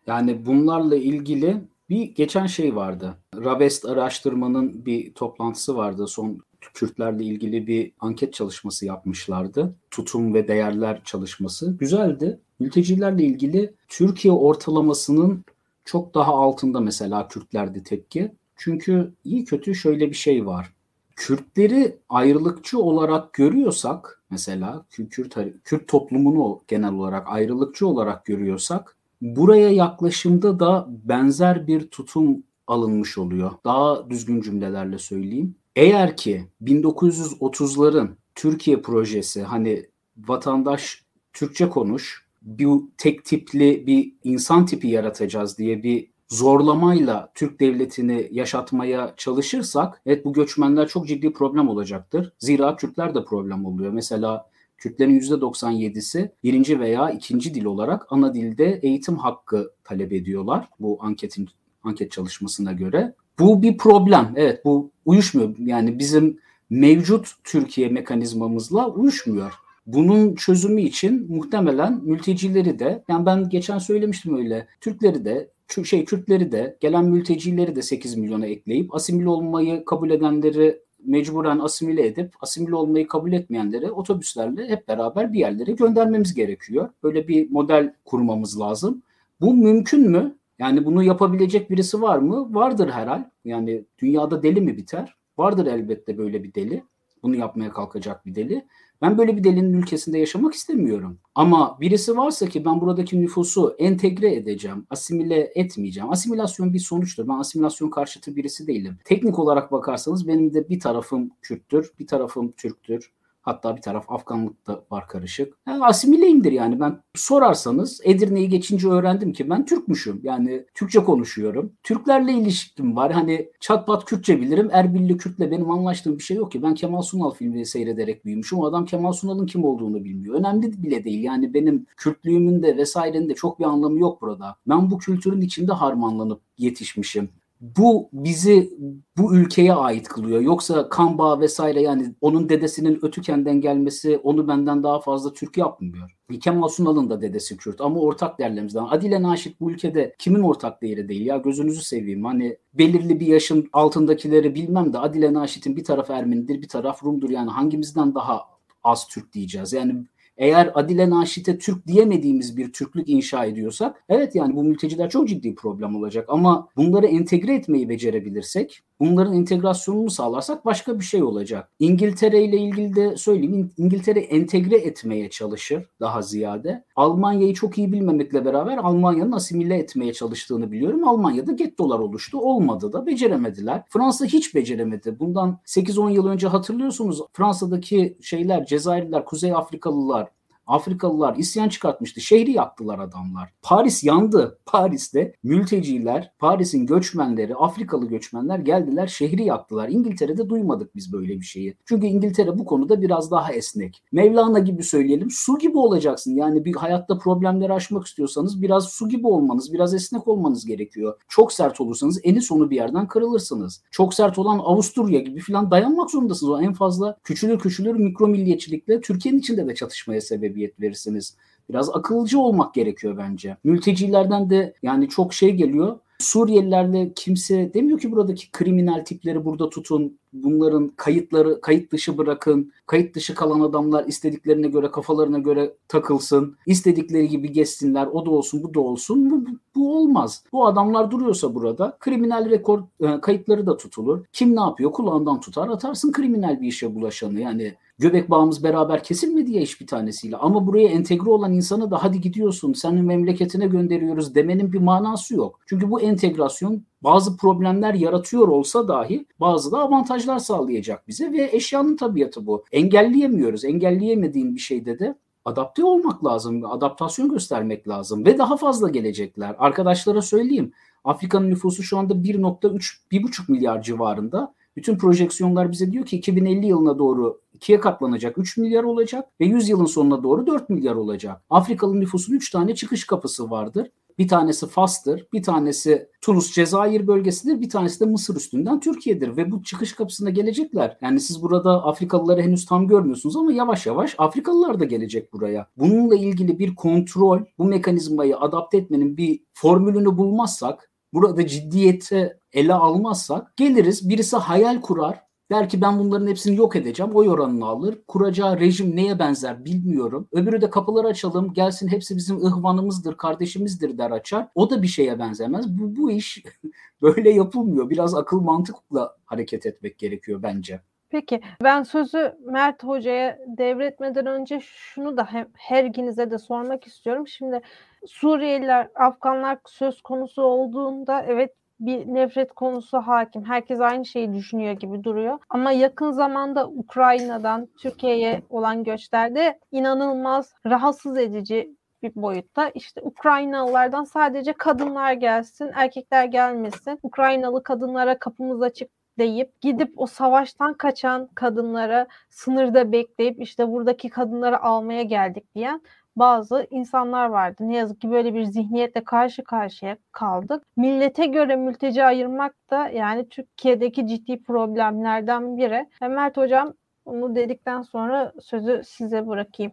Yani bunlarla ilgili bir geçen şey vardı. Rabest araştırmanın bir toplantısı vardı. Son Kürtlerle ilgili bir anket çalışması yapmışlardı. Tutum ve değerler çalışması. Güzeldi. Mültecilerle ilgili Türkiye ortalamasının çok daha altında mesela Kürtlerde tepki. Çünkü iyi kötü şöyle bir şey var. Kürtleri ayrılıkçı olarak görüyorsak mesela Kürt, Kürt toplumunu genel olarak ayrılıkçı olarak görüyorsak buraya yaklaşımda da benzer bir tutum alınmış oluyor. Daha düzgün cümlelerle söyleyeyim. Eğer ki 1930'ların Türkiye projesi hani vatandaş Türkçe konuş, bir tek tipli bir insan tipi yaratacağız diye bir zorlamayla Türk devletini yaşatmaya çalışırsak evet bu göçmenler çok ciddi problem olacaktır. Zira Kürtler de problem oluyor. Mesela Kürtlerin %97'si birinci veya ikinci dil olarak ana dilde eğitim hakkı talep ediyorlar bu anketin anket çalışmasına göre. Bu bir problem. Evet bu uyuşmuyor. Yani bizim mevcut Türkiye mekanizmamızla uyuşmuyor. Bunun çözümü için muhtemelen mültecileri de yani ben geçen söylemiştim öyle Türkleri de şey Kürtleri de gelen mültecileri de 8 milyona ekleyip asimile olmayı kabul edenleri mecburen asimile edip asimile olmayı kabul etmeyenleri otobüslerle hep beraber bir yerlere göndermemiz gerekiyor. Böyle bir model kurmamız lazım. Bu mümkün mü? Yani bunu yapabilecek birisi var mı? Vardır herhal. Yani dünyada deli mi biter? Vardır elbette böyle bir deli. Bunu yapmaya kalkacak bir deli. Ben böyle bir delinin ülkesinde yaşamak istemiyorum. Ama birisi varsa ki ben buradaki nüfusu entegre edeceğim, asimile etmeyeceğim. Asimilasyon bir sonuçtur. Ben asimilasyon karşıtı birisi değilim. Teknik olarak bakarsanız benim de bir tarafım Kürttür, bir tarafım Türktür. Hatta bir taraf Afganlık da var karışık. Yani asimileyimdir yani. Ben sorarsanız Edirne'yi geçince öğrendim ki ben Türkmüşüm. Yani Türkçe konuşuyorum. Türklerle ilişkim var. Hani çatpat Kürtçe bilirim. Erbilli Kürt'le benim anlaştığım bir şey yok ki. Ben Kemal Sunal filmini seyrederek büyümüşüm. O adam Kemal Sunal'ın kim olduğunu bilmiyor. Önemli bile değil. Yani benim Kürtlüğümün de vesairenin de çok bir anlamı yok burada. Ben bu kültürün içinde harmanlanıp yetişmişim bu bizi bu ülkeye ait kılıyor. Yoksa kan bağı vesaire yani onun dedesinin Ötüken'den gelmesi onu benden daha fazla Türk yapmıyor. Kemal Sunal'ın da dedesi Kürt ama ortak değerlerimizden. Adile Naşit bu ülkede kimin ortak değeri değil ya gözünüzü seveyim. Hani belirli bir yaşın altındakileri bilmem de Adile Naşit'in bir tarafı Ermenidir bir taraf Rum'dur yani hangimizden daha az Türk diyeceğiz. Yani eğer Adile Naşit'e Türk diyemediğimiz bir Türklük inşa ediyorsak evet yani bu mülteciler çok ciddi problem olacak ama bunları entegre etmeyi becerebilirsek bunların entegrasyonunu sağlarsak başka bir şey olacak. İngiltere ile ilgili de söyleyeyim İngiltere entegre etmeye çalışır daha ziyade. Almanya'yı çok iyi bilmemekle beraber Almanya'nın asimile etmeye çalıştığını biliyorum. Almanya'da gettolar oluştu. Olmadı da beceremediler. Fransa hiç beceremedi. Bundan 8-10 yıl önce hatırlıyorsunuz Fransa'daki şeyler Cezayirliler, Kuzey Afrikalılar Afrikalılar isyan çıkartmıştı. Şehri yaktılar adamlar. Paris yandı. Paris'te mülteciler, Paris'in göçmenleri, Afrikalı göçmenler geldiler şehri yaktılar. İngiltere'de duymadık biz böyle bir şeyi. Çünkü İngiltere bu konuda biraz daha esnek. Mevlana gibi söyleyelim su gibi olacaksın. Yani bir hayatta problemleri aşmak istiyorsanız biraz su gibi olmanız, biraz esnek olmanız gerekiyor. Çok sert olursanız eni sonu bir yerden kırılırsınız. Çok sert olan Avusturya gibi falan dayanmak zorundasınız. O en fazla küçülür küçülür mikro milliyetçilikle Türkiye'nin içinde de çatışmaya sebebiyet verirsiniz. Biraz akılcı olmak gerekiyor bence. Mültecilerden de yani çok şey geliyor. Suriyelilerle kimse demiyor ki buradaki kriminal tipleri burada tutun. Bunların kayıtları kayıt dışı bırakın. Kayıt dışı kalan adamlar istediklerine göre kafalarına göre takılsın. İstedikleri gibi geçsinler. O da olsun bu da olsun. Bu, bu olmaz. Bu adamlar duruyorsa burada kriminal rekor e, kayıtları da tutulur. Kim ne yapıyor kulağından tutar atarsın kriminal bir işe bulaşanı. Yani göbek bağımız beraber kesilmedi ya hiçbir tanesiyle. Ama buraya entegre olan insana da hadi gidiyorsun senin memleketine gönderiyoruz demenin bir manası yok. Çünkü bu entegrasyon bazı problemler yaratıyor olsa dahi bazı da avantajlar sağlayacak bize ve eşyanın tabiatı bu. Engelleyemiyoruz. Engelleyemediğin bir şeyde de adapte olmak lazım, adaptasyon göstermek lazım ve daha fazla gelecekler. Arkadaşlara söyleyeyim. Afrika'nın nüfusu şu anda 1.3 1.5 milyar civarında. Bütün projeksiyonlar bize diyor ki 2050 yılına doğru ikiye katlanacak 3 milyar olacak ve 100 yılın sonuna doğru 4 milyar olacak. Afrikalı nüfusun 3 tane çıkış kapısı vardır. Bir tanesi Fas'tır, bir tanesi Tunus Cezayir bölgesidir, bir tanesi de Mısır üstünden Türkiye'dir ve bu çıkış kapısına gelecekler. Yani siz burada Afrikalıları henüz tam görmüyorsunuz ama yavaş yavaş Afrikalılar da gelecek buraya. Bununla ilgili bir kontrol, bu mekanizmayı adapte etmenin bir formülünü bulmazsak, burada ciddiyete ele almazsak geliriz birisi hayal kurar Der ki ben bunların hepsini yok edeceğim. Oy oranını alır. Kuracağı rejim neye benzer bilmiyorum. Öbürü de kapıları açalım. Gelsin hepsi bizim ıhvanımızdır, kardeşimizdir der açar. O da bir şeye benzemez. Bu, bu iş böyle yapılmıyor. Biraz akıl mantıkla hareket etmek gerekiyor bence. Peki ben sözü Mert Hoca'ya devretmeden önce şunu da hem, her ikinize de sormak istiyorum. Şimdi Suriyeliler, Afganlar söz konusu olduğunda evet bir nefret konusu hakim. Herkes aynı şeyi düşünüyor gibi duruyor. Ama yakın zamanda Ukrayna'dan Türkiye'ye olan göçlerde inanılmaz rahatsız edici bir boyutta. İşte Ukraynalılardan sadece kadınlar gelsin, erkekler gelmesin. Ukraynalı kadınlara kapımız açık deyip gidip o savaştan kaçan kadınlara sınırda bekleyip işte buradaki kadınları almaya geldik diyen bazı insanlar vardı. Ne yazık ki böyle bir zihniyetle karşı karşıya kaldık. Millete göre mülteci ayırmak da yani Türkiye'deki ciddi problemlerden biri. Mert Hocam onu dedikten sonra sözü size bırakayım.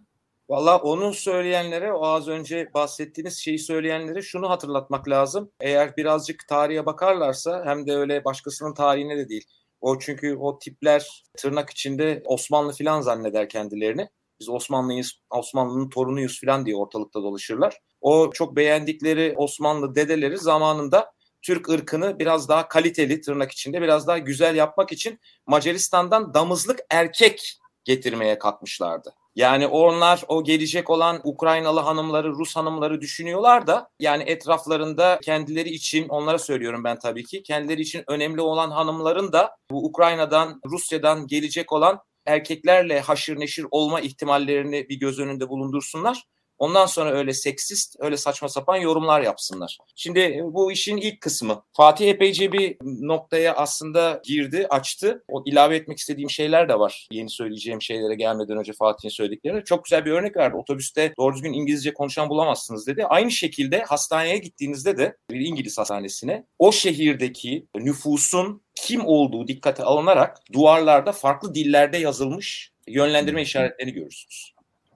Valla onu söyleyenlere, o az önce bahsettiğiniz şeyi söyleyenlere şunu hatırlatmak lazım. Eğer birazcık tarihe bakarlarsa hem de öyle başkasının tarihine de değil. O çünkü o tipler tırnak içinde Osmanlı filan zanneder kendilerini biz Osmanlıyız, Osmanlı'nın torunuyuz falan diye ortalıkta dolaşırlar. O çok beğendikleri Osmanlı dedeleri zamanında Türk ırkını biraz daha kaliteli tırnak içinde biraz daha güzel yapmak için Macaristan'dan damızlık erkek getirmeye kalkmışlardı. Yani onlar o gelecek olan Ukraynalı hanımları, Rus hanımları düşünüyorlar da yani etraflarında kendileri için onlara söylüyorum ben tabii ki kendileri için önemli olan hanımların da bu Ukrayna'dan, Rusya'dan gelecek olan erkeklerle haşır neşir olma ihtimallerini bir göz önünde bulundursunlar. Ondan sonra öyle seksist, öyle saçma sapan yorumlar yapsınlar. Şimdi e, bu işin ilk kısmı. Fatih epeyce bir noktaya aslında girdi, açtı. O ilave etmek istediğim şeyler de var. Yeni söyleyeceğim şeylere gelmeden önce Fatih'in söylediklerine. Çok güzel bir örnek verdi. Otobüste doğru düzgün İngilizce konuşan bulamazsınız dedi. Aynı şekilde hastaneye gittiğinizde de bir İngiliz hastanesine o şehirdeki nüfusun kim olduğu dikkate alınarak duvarlarda farklı dillerde yazılmış yönlendirme işaretlerini görürsünüz.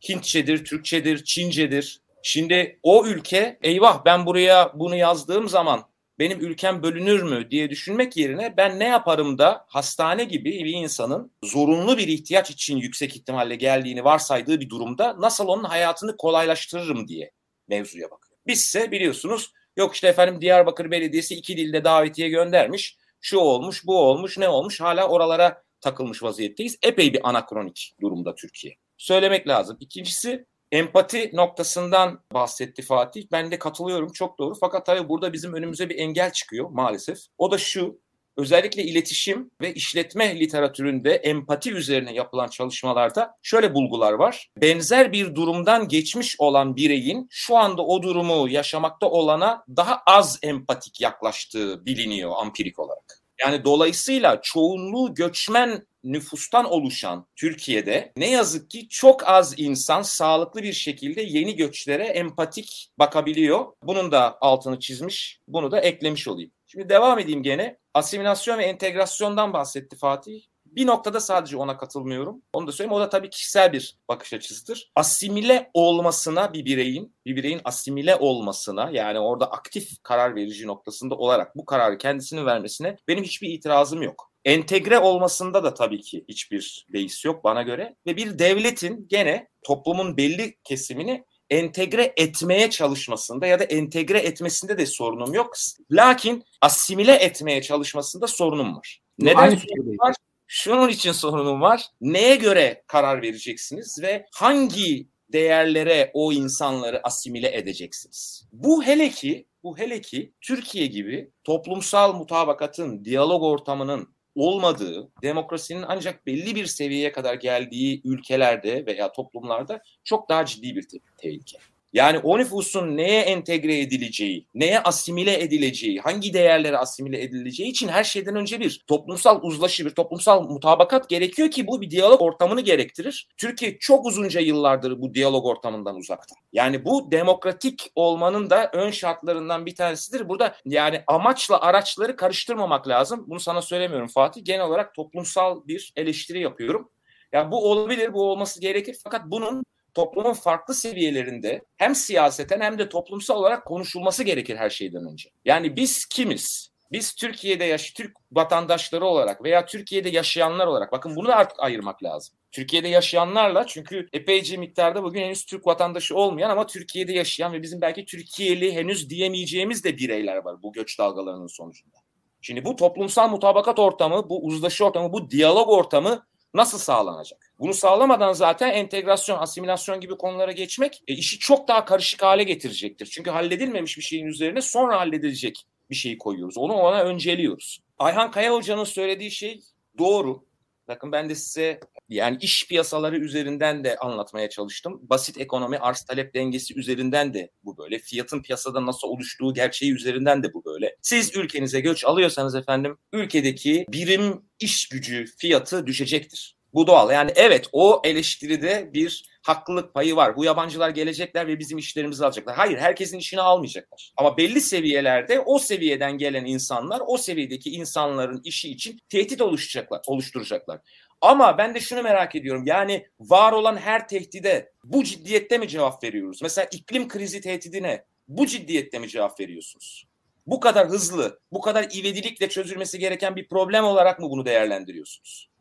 Hintçedir, Türkçedir, Çincedir. Şimdi o ülke eyvah ben buraya bunu yazdığım zaman benim ülkem bölünür mü diye düşünmek yerine ben ne yaparım da hastane gibi bir insanın zorunlu bir ihtiyaç için yüksek ihtimalle geldiğini varsaydığı bir durumda nasıl onun hayatını kolaylaştırırım diye mevzuya bakıyor. Bizse biliyorsunuz yok işte efendim Diyarbakır Belediyesi iki dilde davetiye göndermiş. Şu olmuş, bu olmuş, ne olmuş hala oralara takılmış vaziyetteyiz. Epey bir anakronik durumda Türkiye söylemek lazım. İkincisi empati noktasından bahsetti Fatih. Ben de katılıyorum çok doğru. Fakat tabii burada bizim önümüze bir engel çıkıyor maalesef. O da şu. Özellikle iletişim ve işletme literatüründe empati üzerine yapılan çalışmalarda şöyle bulgular var. Benzer bir durumdan geçmiş olan bireyin şu anda o durumu yaşamakta olana daha az empatik yaklaştığı biliniyor ampirik olarak. Yani dolayısıyla çoğunluğu göçmen nüfustan oluşan Türkiye'de ne yazık ki çok az insan sağlıklı bir şekilde yeni göçlere empatik bakabiliyor. Bunun da altını çizmiş, bunu da eklemiş olayım. Şimdi devam edeyim gene. Asimilasyon ve entegrasyondan bahsetti Fatih. Bir noktada sadece ona katılmıyorum. Onu da söyleyeyim. O da tabii kişisel bir bakış açısıdır. Asimile olmasına bir bireyin, bir bireyin asimile olmasına yani orada aktif karar verici noktasında olarak bu kararı kendisinin vermesine benim hiçbir itirazım yok. Entegre olmasında da tabii ki hiçbir beis yok bana göre. Ve bir devletin gene toplumun belli kesimini entegre etmeye çalışmasında ya da entegre etmesinde de sorunum yok. Lakin asimile etmeye çalışmasında sorunum var. Neden Aynı sorunum var? Şunun için sorunum var. Neye göre karar vereceksiniz ve hangi değerlere o insanları asimile edeceksiniz? Bu hele ki bu hele ki Türkiye gibi toplumsal mutabakatın, diyalog ortamının olmadığı, demokrasinin ancak belli bir seviyeye kadar geldiği ülkelerde veya toplumlarda çok daha ciddi bir te- tehlike. Yani o nüfusun neye entegre edileceği, neye asimile edileceği, hangi değerlere asimile edileceği için her şeyden önce bir toplumsal uzlaşı, bir toplumsal mutabakat gerekiyor ki bu bir diyalog ortamını gerektirir. Türkiye çok uzunca yıllardır bu diyalog ortamından uzakta. Yani bu demokratik olmanın da ön şartlarından bir tanesidir. Burada yani amaçla araçları karıştırmamak lazım. Bunu sana söylemiyorum Fatih. Genel olarak toplumsal bir eleştiri yapıyorum. Ya bu olabilir, bu olması gerekir. Fakat bunun toplumun farklı seviyelerinde hem siyaseten hem de toplumsal olarak konuşulması gerekir her şeyden önce. Yani biz kimiz? Biz Türkiye'de yaş Türk vatandaşları olarak veya Türkiye'de yaşayanlar olarak bakın bunu da artık ayırmak lazım. Türkiye'de yaşayanlarla çünkü epeyce miktarda bugün henüz Türk vatandaşı olmayan ama Türkiye'de yaşayan ve bizim belki Türkiye'li henüz diyemeyeceğimiz de bireyler var bu göç dalgalarının sonucunda. Şimdi bu toplumsal mutabakat ortamı, bu uzlaşı ortamı, bu diyalog ortamı nasıl sağlanacak? Bunu sağlamadan zaten entegrasyon, asimilasyon gibi konulara geçmek e, işi çok daha karışık hale getirecektir. Çünkü halledilmemiş bir şeyin üzerine sonra halledilecek bir şeyi koyuyoruz. Onu ona önceliyoruz. Ayhan Kaya Hoca'nın söylediği şey doğru. Bakın ben de size yani iş piyasaları üzerinden de anlatmaya çalıştım. Basit ekonomi arz talep dengesi üzerinden de bu böyle. Fiyatın piyasada nasıl oluştuğu gerçeği üzerinden de bu böyle. Siz ülkenize göç alıyorsanız efendim ülkedeki birim iş gücü fiyatı düşecektir. Bu doğal. Yani evet o eleştiride bir haklılık payı var. Bu yabancılar gelecekler ve bizim işlerimizi alacaklar. Hayır herkesin işini almayacaklar. Ama belli seviyelerde o seviyeden gelen insanlar o seviyedeki insanların işi için tehdit oluşturacaklar. oluşturacaklar. Ama ben de şunu merak ediyorum. Yani var olan her tehdide bu ciddiyette mi cevap veriyoruz? Mesela iklim krizi tehdidine bu ciddiyette mi cevap veriyorsunuz? Bu kadar hızlı, bu kadar ivedilikle çözülmesi gereken bir problem olarak mı bunu değerlendiriyorsunuz?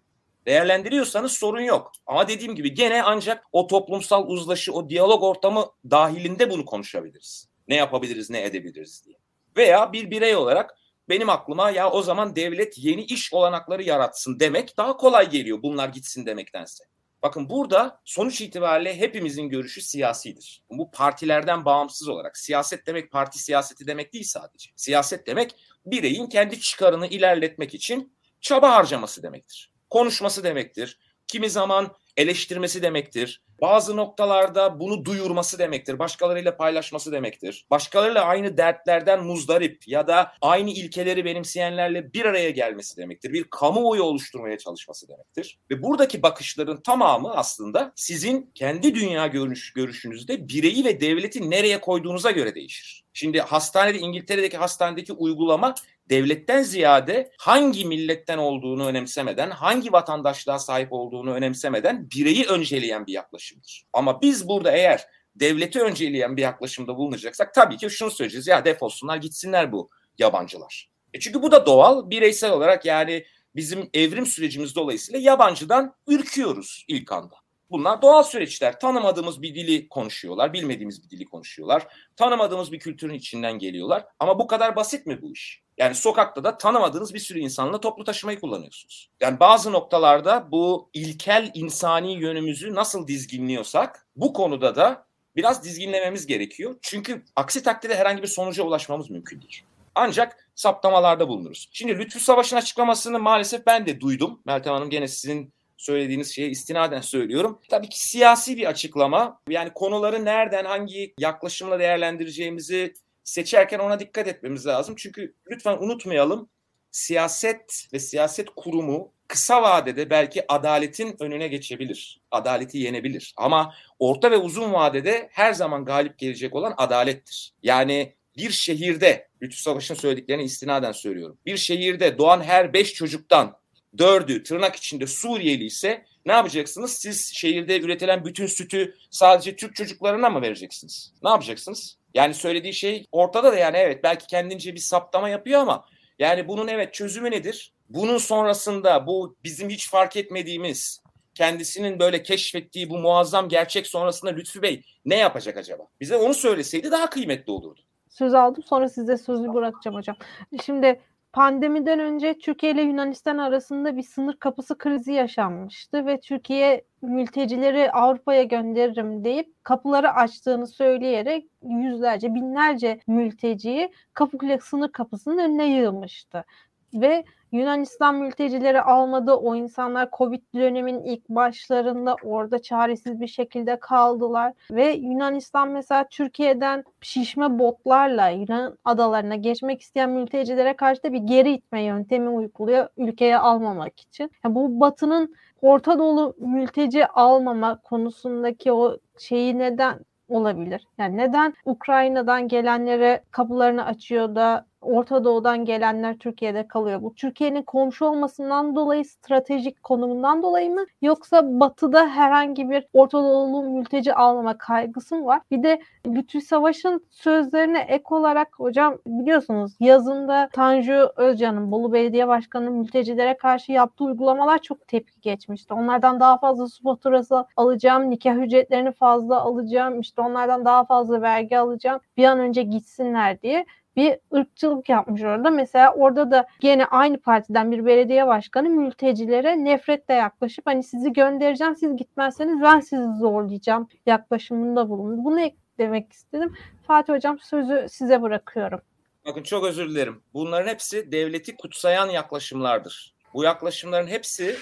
Değerlendiriyorsanız sorun yok. Ama dediğim gibi gene ancak o toplumsal uzlaşı, o diyalog ortamı dahilinde bunu konuşabiliriz. Ne yapabiliriz, ne edebiliriz diye. Veya bir birey olarak benim aklıma ya o zaman devlet yeni iş olanakları yaratsın demek daha kolay geliyor bunlar gitsin demektense. Bakın burada sonuç itibariyle hepimizin görüşü siyasidir. Bu partilerden bağımsız olarak. Siyaset demek parti siyaseti demek değil sadece. Siyaset demek bireyin kendi çıkarını ilerletmek için çaba harcaması demektir. Konuşması demektir. Kimi zaman eleştirmesi demektir. Bazı noktalarda bunu duyurması demektir. Başkalarıyla paylaşması demektir. Başkalarıyla aynı dertlerden muzdarip ya da aynı ilkeleri benimseyenlerle bir araya gelmesi demektir. Bir kamuoyu oluşturmaya çalışması demektir. Ve buradaki bakışların tamamı aslında sizin kendi dünya görüş, görüşünüzde bireyi ve devleti nereye koyduğunuza göre değişir. Şimdi hastanede İngiltere'deki hastanedeki uygulama devletten ziyade hangi milletten olduğunu önemsemeden, hangi vatandaşlığa sahip olduğunu önemsemeden bireyi önceleyen bir yaklaşımdır. Ama biz burada eğer devleti önceleyen bir yaklaşımda bulunacaksak tabii ki şunu söyleyeceğiz. Ya defolsunlar gitsinler bu yabancılar. E çünkü bu da doğal. Bireysel olarak yani bizim evrim sürecimiz dolayısıyla yabancıdan ürküyoruz ilk anda. Bunlar doğal süreçler. Tanımadığımız bir dili konuşuyorlar, bilmediğimiz bir dili konuşuyorlar. Tanımadığımız bir kültürün içinden geliyorlar. Ama bu kadar basit mi bu iş? Yani sokakta da tanımadığınız bir sürü insanla toplu taşımayı kullanıyorsunuz. Yani bazı noktalarda bu ilkel insani yönümüzü nasıl dizginliyorsak bu konuda da biraz dizginlememiz gerekiyor. Çünkü aksi takdirde herhangi bir sonuca ulaşmamız mümkün değil. Ancak saptamalarda bulunuruz. Şimdi Lütfü Savaş'ın açıklamasını maalesef ben de duydum. Meltem Hanım gene sizin söylediğiniz şeye istinaden söylüyorum. Tabii ki siyasi bir açıklama. Yani konuları nereden, hangi yaklaşımla değerlendireceğimizi seçerken ona dikkat etmemiz lazım. Çünkü lütfen unutmayalım siyaset ve siyaset kurumu kısa vadede belki adaletin önüne geçebilir. Adaleti yenebilir. Ama orta ve uzun vadede her zaman galip gelecek olan adalettir. Yani bir şehirde, Lütfü Savaş'ın söylediklerini istinaden söylüyorum. Bir şehirde doğan her beş çocuktan dördü tırnak içinde Suriyeli ise ne yapacaksınız? Siz şehirde üretilen bütün sütü sadece Türk çocuklarına mı vereceksiniz? Ne yapacaksınız? Yani söylediği şey ortada da yani evet belki kendince bir saptama yapıyor ama yani bunun evet çözümü nedir? Bunun sonrasında bu bizim hiç fark etmediğimiz kendisinin böyle keşfettiği bu muazzam gerçek sonrasında Lütfü Bey ne yapacak acaba? Bize onu söyleseydi daha kıymetli olurdu. Söz aldım sonra size sözü bırakacağım hocam. Şimdi pandemiden önce Türkiye ile Yunanistan arasında bir sınır kapısı krizi yaşanmıştı ve Türkiye mültecileri Avrupa'ya gönderirim deyip kapıları açtığını söyleyerek yüzlerce binlerce mülteciyi Kapıkule sınır kapısının önüne yığmıştı. Ve Yunanistan mültecileri almadı. O insanlar Covid dönemin ilk başlarında orada çaresiz bir şekilde kaldılar. Ve Yunanistan mesela Türkiye'den şişme botlarla Yunan adalarına geçmek isteyen mültecilere karşı da bir geri itme yöntemi uyguluyor ülkeye almamak için. Yani bu Batı'nın Orta Doğu mülteci almama konusundaki o şeyi neden olabilir? Yani neden Ukrayna'dan gelenlere kapılarını açıyor da Orta Doğu'dan gelenler Türkiye'de kalıyor. Bu Türkiye'nin komşu olmasından dolayı stratejik konumundan dolayı mı yoksa batıda herhangi bir Orta Doğulu mülteci almama kaygısı mı var? Bir de Lütfü Savaş'ın sözlerine ek olarak hocam biliyorsunuz yazında Tanju Özcan'ın Bolu Belediye Başkanı'nın mültecilere karşı yaptığı uygulamalar çok tepki geçmişti. Onlardan daha fazla su faturası alacağım, nikah ücretlerini fazla alacağım, işte onlardan daha fazla vergi alacağım, bir an önce gitsinler diye bir ırkçılık yapmış orada. Mesela orada da gene aynı partiden bir belediye başkanı mültecilere nefretle yaklaşıp hani sizi göndereceğim siz gitmezseniz ben sizi zorlayacağım yaklaşımında bulundu. Bunu eklemek istedim. Fatih Hocam sözü size bırakıyorum. Bakın çok özür dilerim. Bunların hepsi devleti kutsayan yaklaşımlardır. Bu yaklaşımların hepsi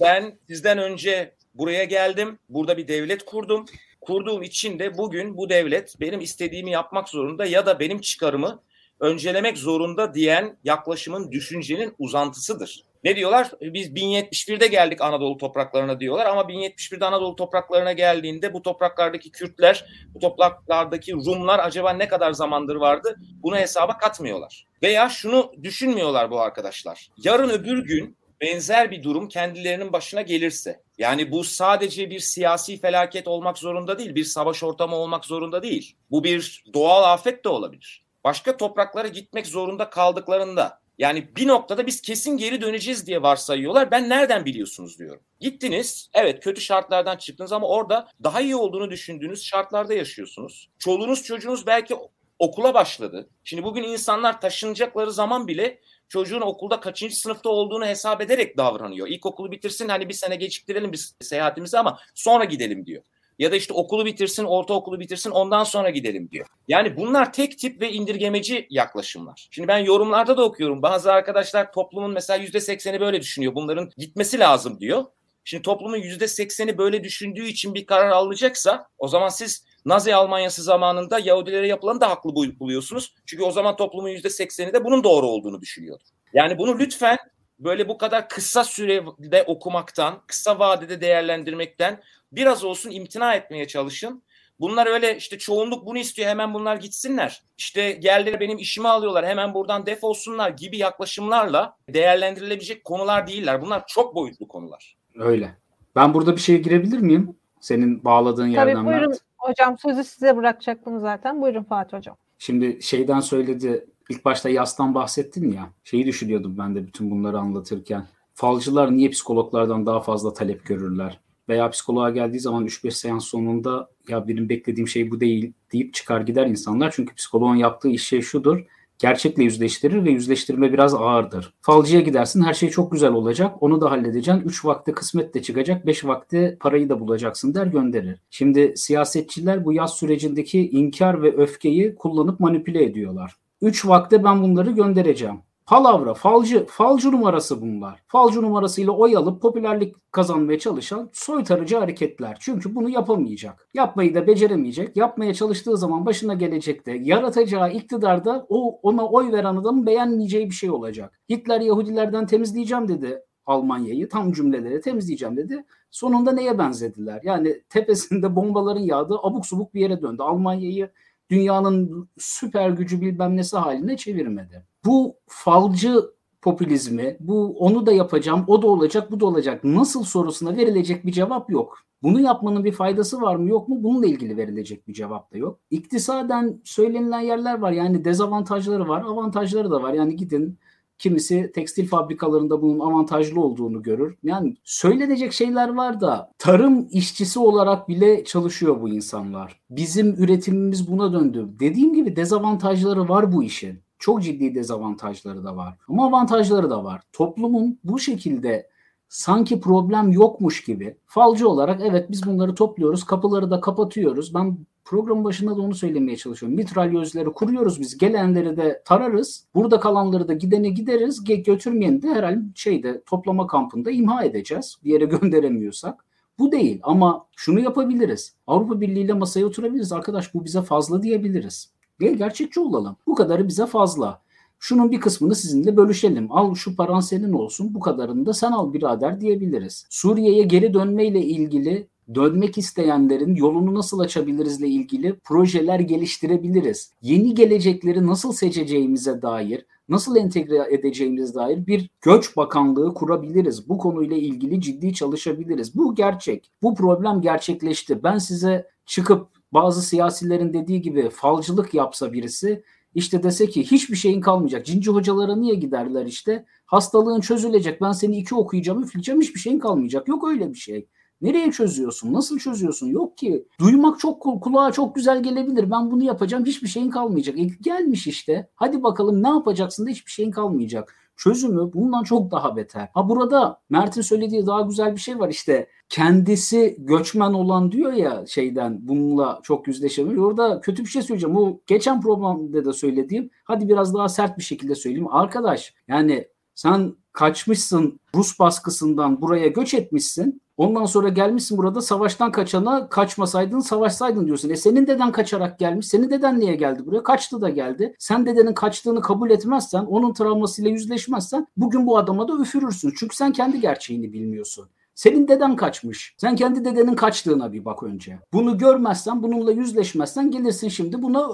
ben sizden önce buraya geldim. Burada bir devlet kurdum. Kurduğum için de bugün bu devlet benim istediğimi yapmak zorunda ya da benim çıkarımı öncelemek zorunda diyen yaklaşımın, düşüncenin uzantısıdır. Ne diyorlar? Biz 1071'de geldik Anadolu topraklarına diyorlar ama 1071'de Anadolu topraklarına geldiğinde bu topraklardaki Kürtler, bu topraklardaki Rumlar acaba ne kadar zamandır vardı? Bunu hesaba katmıyorlar. Veya şunu düşünmüyorlar bu arkadaşlar. Yarın öbür gün benzer bir durum kendilerinin başına gelirse yani bu sadece bir siyasi felaket olmak zorunda değil, bir savaş ortamı olmak zorunda değil. Bu bir doğal afet de olabilir başka topraklara gitmek zorunda kaldıklarında yani bir noktada biz kesin geri döneceğiz diye varsayıyorlar. Ben nereden biliyorsunuz diyorum. Gittiniz, evet kötü şartlardan çıktınız ama orada daha iyi olduğunu düşündüğünüz şartlarda yaşıyorsunuz. Çoluğunuz çocuğunuz belki okula başladı. Şimdi bugün insanlar taşınacakları zaman bile çocuğun okulda kaçıncı sınıfta olduğunu hesap ederek davranıyor. İlkokulu bitirsin hani bir sene geciktirelim biz seyahatimizi ama sonra gidelim diyor. Ya da işte okulu bitirsin, ortaokulu bitirsin ondan sonra gidelim diyor. Yani bunlar tek tip ve indirgemeci yaklaşımlar. Şimdi ben yorumlarda da okuyorum. Bazı arkadaşlar toplumun mesela yüzde sekseni böyle düşünüyor. Bunların gitmesi lazım diyor. Şimdi toplumun yüzde sekseni böyle düşündüğü için bir karar alınacaksa o zaman siz Nazi Almanyası zamanında Yahudilere yapılanı da haklı buluyorsunuz. Çünkü o zaman toplumun yüzde sekseni de bunun doğru olduğunu düşünüyordu. Yani bunu lütfen böyle bu kadar kısa sürede okumaktan, kısa vadede değerlendirmekten biraz olsun imtina etmeye çalışın. Bunlar öyle işte çoğunluk bunu istiyor hemen bunlar gitsinler. İşte geldiler benim işimi alıyorlar hemen buradan defolsunlar gibi yaklaşımlarla değerlendirilebilecek konular değiller. Bunlar çok boyutlu konular. Öyle. Ben burada bir şeye girebilir miyim? Senin bağladığın yerden Tabii buyurun Mert. hocam sözü size bırakacaktım zaten. Buyurun Fatih hocam. Şimdi şeyden söyledi ilk başta yastan bahsettin ya. Şeyi düşünüyordum ben de bütün bunları anlatırken. Falcılar niye psikologlardan daha fazla talep görürler? veya psikoloğa geldiği zaman 3-5 seans sonunda ya benim beklediğim şey bu değil deyip çıkar gider insanlar. Çünkü psikoloğun yaptığı iş şey şudur. Gerçekle yüzleştirir ve yüzleştirme biraz ağırdır. Falcıya gidersin her şey çok güzel olacak. Onu da halledeceksin. 3 vakti kısmet de çıkacak. 5 vakti parayı da bulacaksın der gönderir. Şimdi siyasetçiler bu yaz sürecindeki inkar ve öfkeyi kullanıp manipüle ediyorlar. Üç vakte ben bunları göndereceğim. Palavra, falcı, falcı numarası bunlar. Falcı numarasıyla oy alıp popülerlik kazanmaya çalışan soytarıcı hareketler. Çünkü bunu yapamayacak. Yapmayı da beceremeyecek. Yapmaya çalıştığı zaman başına gelecekte yaratacağı iktidarda o ona oy veren adamın beğenmeyeceği bir şey olacak. Hitler Yahudilerden temizleyeceğim dedi Almanya'yı tam cümleleri temizleyeceğim dedi. Sonunda neye benzediler? Yani tepesinde bombaların yağdığı abuk subuk bir yere döndü. Almanya'yı dünyanın süper gücü bilmem nesi haline çevirmedi. Bu falcı popülizmi, bu onu da yapacağım, o da olacak, bu da olacak. Nasıl sorusuna verilecek bir cevap yok. Bunu yapmanın bir faydası var mı yok mu? Bununla ilgili verilecek bir cevap da yok. İktisaden söylenilen yerler var. Yani dezavantajları var, avantajları da var. Yani gidin Kimisi tekstil fabrikalarında bunun avantajlı olduğunu görür. Yani söylenecek şeyler var da tarım işçisi olarak bile çalışıyor bu insanlar. Bizim üretimimiz buna döndü. Dediğim gibi dezavantajları var bu işin. Çok ciddi dezavantajları da var. Ama avantajları da var. Toplumun bu şekilde sanki problem yokmuş gibi falcı olarak evet biz bunları topluyoruz, kapıları da kapatıyoruz. Ben programın başında da onu söylemeye çalışıyorum. Mitralyözleri kuruyoruz biz. Gelenleri de tararız. Burada kalanları da gidene gideriz. Götürmeyeni de herhalde şeyde toplama kampında imha edeceğiz. Bir yere gönderemiyorsak. Bu değil ama şunu yapabiliriz. Avrupa Birliği ile masaya oturabiliriz. Arkadaş bu bize fazla diyebiliriz. Gel gerçekçi olalım. Bu kadarı bize fazla. Şunun bir kısmını sizinle bölüşelim. Al şu paran senin olsun. Bu kadarını da sen al birader diyebiliriz. Suriye'ye geri dönmeyle ilgili dönmek isteyenlerin yolunu nasıl açabilirizle ilgili projeler geliştirebiliriz. Yeni gelecekleri nasıl seçeceğimize dair, nasıl entegre edeceğimize dair bir göç bakanlığı kurabiliriz. Bu konuyla ilgili ciddi çalışabiliriz. Bu gerçek. Bu problem gerçekleşti. Ben size çıkıp bazı siyasilerin dediği gibi falcılık yapsa birisi işte dese ki hiçbir şeyin kalmayacak. Cinci hocalara niye giderler işte? Hastalığın çözülecek. Ben seni iki okuyacağım, üfleyeceğim. Hiçbir şeyin kalmayacak. Yok öyle bir şey. Nereye çözüyorsun? Nasıl çözüyorsun? Yok ki. Duymak çok kulağa çok güzel gelebilir. Ben bunu yapacağım. Hiçbir şeyin kalmayacak. E, gelmiş işte. Hadi bakalım ne yapacaksın da hiçbir şeyin kalmayacak. Çözümü bundan çok daha beter. Ha burada Mert'in söylediği daha güzel bir şey var işte. Kendisi göçmen olan diyor ya şeyden bununla çok yüzleşemiyor. Orada kötü bir şey söyleyeceğim. Bu geçen programda da söylediğim. Hadi biraz daha sert bir şekilde söyleyeyim. Arkadaş yani sen kaçmışsın Rus baskısından buraya göç etmişsin. Ondan sonra gelmişsin burada savaştan kaçana kaçmasaydın savaşsaydın diyorsun. E senin deden kaçarak gelmiş. Senin deden niye geldi buraya? Kaçtı da geldi. Sen dedenin kaçtığını kabul etmezsen, onun travmasıyla yüzleşmezsen bugün bu adama da üfürürsün. Çünkü sen kendi gerçeğini bilmiyorsun. Senin deden kaçmış. Sen kendi dedenin kaçtığına bir bak önce. Bunu görmezsen, bununla yüzleşmezsen gelirsin şimdi buna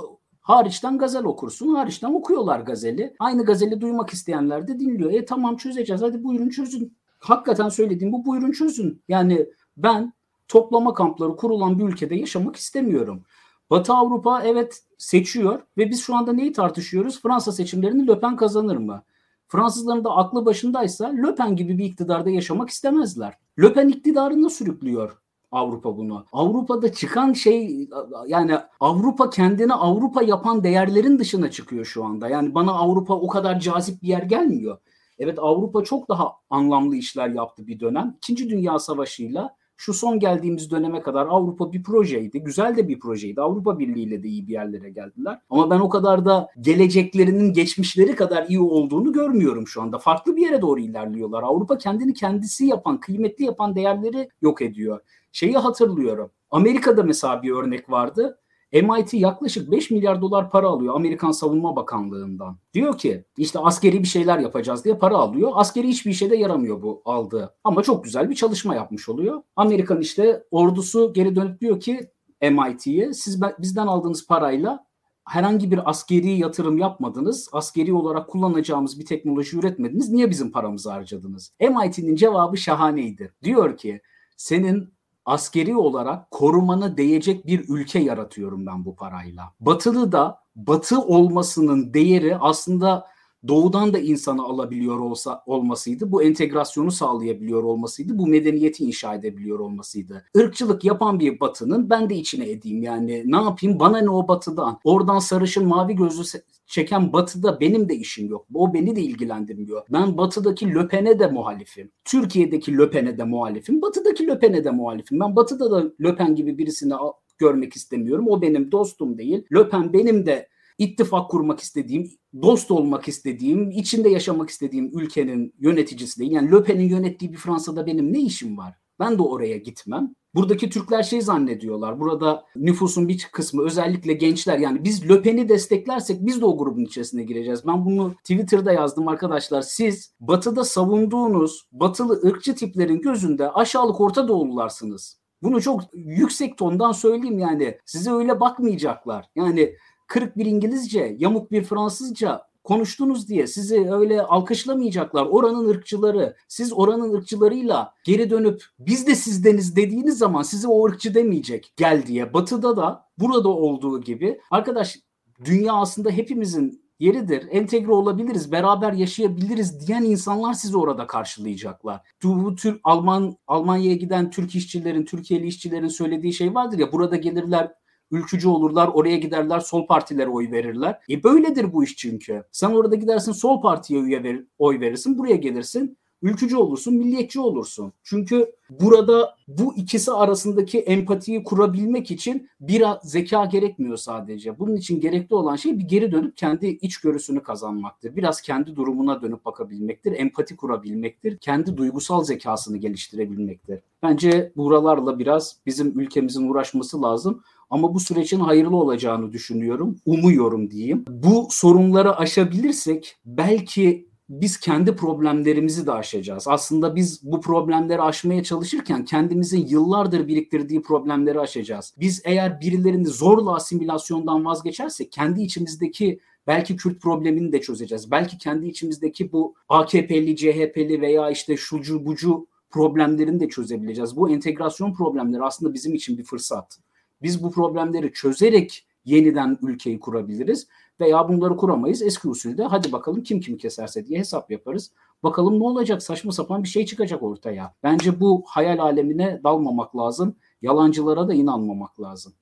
hariçten gazel okursun. Hariçten okuyorlar gazeli. Aynı gazeli duymak isteyenler de dinliyor. E tamam çözeceğiz. Hadi buyurun çözün hakikaten söylediğim bu buyurun çözün. Yani ben toplama kampları kurulan bir ülkede yaşamak istemiyorum. Batı Avrupa evet seçiyor ve biz şu anda neyi tartışıyoruz? Fransa seçimlerini Le Pen kazanır mı? Fransızların da aklı başındaysa Le Pen gibi bir iktidarda yaşamak istemezler. Le Pen iktidarını sürüklüyor Avrupa bunu. Avrupa'da çıkan şey yani Avrupa kendini Avrupa yapan değerlerin dışına çıkıyor şu anda. Yani bana Avrupa o kadar cazip bir yer gelmiyor. Evet Avrupa çok daha anlamlı işler yaptı bir dönem. İkinci Dünya Savaşı'yla şu son geldiğimiz döneme kadar Avrupa bir projeydi. Güzel de bir projeydi. Avrupa Birliği ile de iyi bir yerlere geldiler. Ama ben o kadar da geleceklerinin geçmişleri kadar iyi olduğunu görmüyorum şu anda. Farklı bir yere doğru ilerliyorlar. Avrupa kendini kendisi yapan, kıymetli yapan değerleri yok ediyor. Şeyi hatırlıyorum. Amerika'da mesela bir örnek vardı. MIT yaklaşık 5 milyar dolar para alıyor Amerikan Savunma Bakanlığı'ndan. Diyor ki işte askeri bir şeyler yapacağız diye para alıyor. Askeri hiçbir işe de yaramıyor bu aldığı. Ama çok güzel bir çalışma yapmış oluyor. Amerikan işte ordusu geri dönüp diyor ki MIT'ye siz bizden aldığınız parayla herhangi bir askeri yatırım yapmadınız. Askeri olarak kullanacağımız bir teknoloji üretmediniz. Niye bizim paramızı harcadınız? MIT'nin cevabı şahaneydi. Diyor ki senin askeri olarak korumana değecek bir ülke yaratıyorum ben bu parayla. Batılı da batı olmasının değeri aslında doğudan da insanı alabiliyor olsa olmasıydı. Bu entegrasyonu sağlayabiliyor olmasıydı. Bu medeniyeti inşa edebiliyor olmasıydı. Irkçılık yapan bir batının ben de içine edeyim yani. Ne yapayım bana ne o batıdan. Oradan sarışın mavi gözlü çeken batıda benim de işim yok. O beni de ilgilendirmiyor. Ben batıdaki löpene de muhalifim. Türkiye'deki löpene de muhalifim. Batıdaki löpene de muhalifim. Ben batıda da löpen gibi birisini görmek istemiyorum. O benim dostum değil. Löpen benim de ittifak kurmak istediğim, dost olmak istediğim, içinde yaşamak istediğim ülkenin yöneticisi değil. Yani Le Pen'in yönettiği bir Fransa'da benim ne işim var? Ben de oraya gitmem. Buradaki Türkler şey zannediyorlar. Burada nüfusun bir kısmı özellikle gençler yani biz Löpen'i desteklersek biz de o grubun içerisine gireceğiz. Ben bunu Twitter'da yazdım arkadaşlar. Siz batıda savunduğunuz batılı ırkçı tiplerin gözünde aşağılık Orta Doğulularsınız. Bunu çok yüksek tondan söyleyeyim yani. Size öyle bakmayacaklar. Yani kırık bir İngilizce, yamuk bir Fransızca konuştunuz diye sizi öyle alkışlamayacaklar. Oranın ırkçıları, siz oranın ırkçılarıyla geri dönüp biz de sizdeniz dediğiniz zaman size o ırkçı demeyecek gel diye. Batı'da da burada olduğu gibi arkadaş dünya aslında hepimizin yeridir. Entegre olabiliriz, beraber yaşayabiliriz diyen insanlar sizi orada karşılayacaklar. Bu tür Alman Almanya'ya giden Türk işçilerin, Türkiye'li işçilerin söylediği şey vardır ya burada gelirler ülkücü olurlar, oraya giderler, sol partilere oy verirler. E böyledir bu iş çünkü. Sen orada gidersin sol partiye üye ver, oy verirsin, buraya gelirsin ülkücü olursun, milliyetçi olursun. Çünkü burada bu ikisi arasındaki empatiyi kurabilmek için bir zeka gerekmiyor sadece. Bunun için gerekli olan şey bir geri dönüp kendi içgörüsünü kazanmaktır. Biraz kendi durumuna dönüp bakabilmektir, empati kurabilmektir, kendi duygusal zekasını geliştirebilmektir. Bence buralarla biraz bizim ülkemizin uğraşması lazım. Ama bu sürecin hayırlı olacağını düşünüyorum. Umuyorum diyeyim. Bu sorunları aşabilirsek belki biz kendi problemlerimizi de aşacağız. Aslında biz bu problemleri aşmaya çalışırken kendimizin yıllardır biriktirdiği problemleri aşacağız. Biz eğer birilerini zorla asimilasyondan vazgeçersek kendi içimizdeki belki Kürt problemini de çözeceğiz. Belki kendi içimizdeki bu AKP'li, CHP'li veya işte şucu bucu problemlerini de çözebileceğiz. Bu entegrasyon problemleri aslında bizim için bir fırsat. Biz bu problemleri çözerek yeniden ülkeyi kurabiliriz veya bunları kuramayız. Eski usulde hadi bakalım kim kim keserse diye hesap yaparız. Bakalım ne olacak saçma sapan bir şey çıkacak ortaya. Bence bu hayal alemine dalmamak lazım. Yalancılara da inanmamak lazım.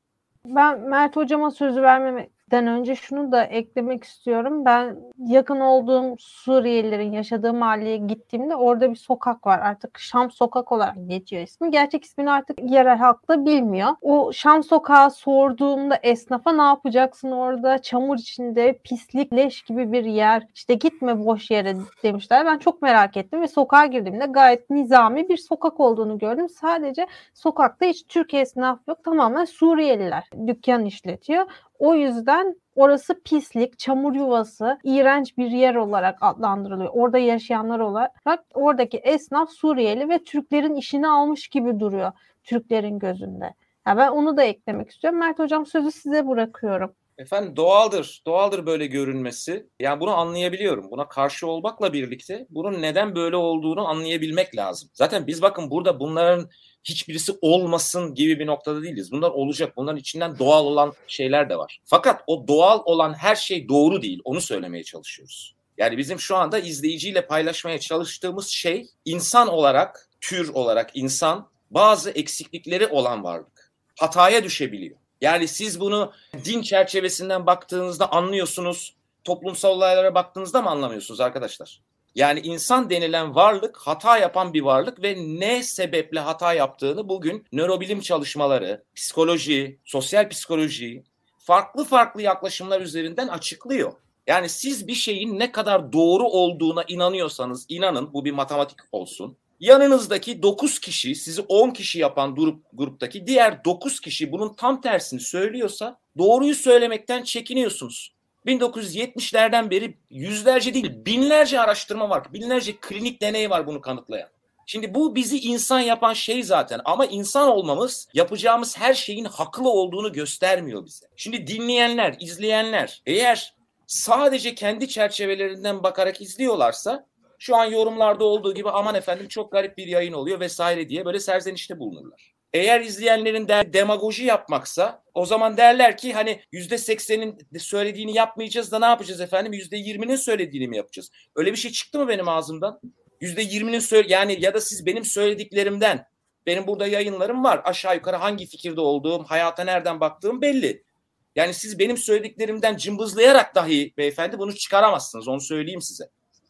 Ben Mert hocama sözü vermemek den önce şunu da eklemek istiyorum. Ben yakın olduğum Suriyelilerin yaşadığı mahalleye gittiğimde orada bir sokak var. Artık Şam Sokak olarak geçiyor ismi. Gerçek ismini artık yerel halk da bilmiyor. O Şam Sokağı sorduğumda esnafa ne yapacaksın orada? Çamur içinde pislik, leş gibi bir yer. İşte gitme boş yere demişler. Ben çok merak ettim ve sokağa girdiğimde gayet nizami bir sokak olduğunu gördüm. Sadece sokakta hiç Türk esnaf yok. Tamamen Suriyeliler dükkan işletiyor. O yüzden orası pislik, çamur yuvası, iğrenç bir yer olarak adlandırılıyor. Orada yaşayanlar olarak oradaki esnaf Suriyeli ve Türklerin işini almış gibi duruyor Türklerin gözünde. Yani ben onu da eklemek istiyorum. Mert Hocam sözü size bırakıyorum. Efendim doğaldır. Doğaldır böyle görünmesi. Yani bunu anlayabiliyorum. Buna karşı olmakla birlikte bunun neden böyle olduğunu anlayabilmek lazım. Zaten biz bakın burada bunların hiçbirisi olmasın gibi bir noktada değiliz. Bunlar olacak. Bunların içinden doğal olan şeyler de var. Fakat o doğal olan her şey doğru değil. Onu söylemeye çalışıyoruz. Yani bizim şu anda izleyiciyle paylaşmaya çalıştığımız şey insan olarak, tür olarak insan bazı eksiklikleri olan varlık. Hataya düşebiliyor. Yani siz bunu din çerçevesinden baktığınızda anlıyorsunuz. Toplumsal olaylara baktığınızda mı anlamıyorsunuz arkadaşlar? Yani insan denilen varlık hata yapan bir varlık ve ne sebeple hata yaptığını bugün nörobilim çalışmaları, psikoloji, sosyal psikoloji farklı farklı yaklaşımlar üzerinden açıklıyor. Yani siz bir şeyin ne kadar doğru olduğuna inanıyorsanız inanın bu bir matematik olsun. Yanınızdaki 9 kişi sizi 10 kişi yapan grup, gruptaki diğer 9 kişi bunun tam tersini söylüyorsa doğruyu söylemekten çekiniyorsunuz. 1970'lerden beri yüzlerce değil binlerce araştırma var. Binlerce klinik deney var bunu kanıtlayan. Şimdi bu bizi insan yapan şey zaten ama insan olmamız yapacağımız her şeyin haklı olduğunu göstermiyor bize. Şimdi dinleyenler, izleyenler eğer sadece kendi çerçevelerinden bakarak izliyorlarsa şu an yorumlarda olduğu gibi aman efendim çok garip bir yayın oluyor vesaire diye böyle serzenişte bulunurlar. Eğer izleyenlerin der, demagoji yapmaksa o zaman derler ki hani yüzde seksenin söylediğini yapmayacağız da ne yapacağız efendim? Yüzde yirminin söylediğini mi yapacağız? Öyle bir şey çıktı mı benim ağzımdan? Yüzde yirminin söyle yani ya da siz benim söylediklerimden benim burada yayınlarım var. Aşağı yukarı hangi fikirde olduğum, hayata nereden baktığım belli. Yani siz benim söylediklerimden cımbızlayarak dahi beyefendi bunu çıkaramazsınız. Onu söyleyeyim size.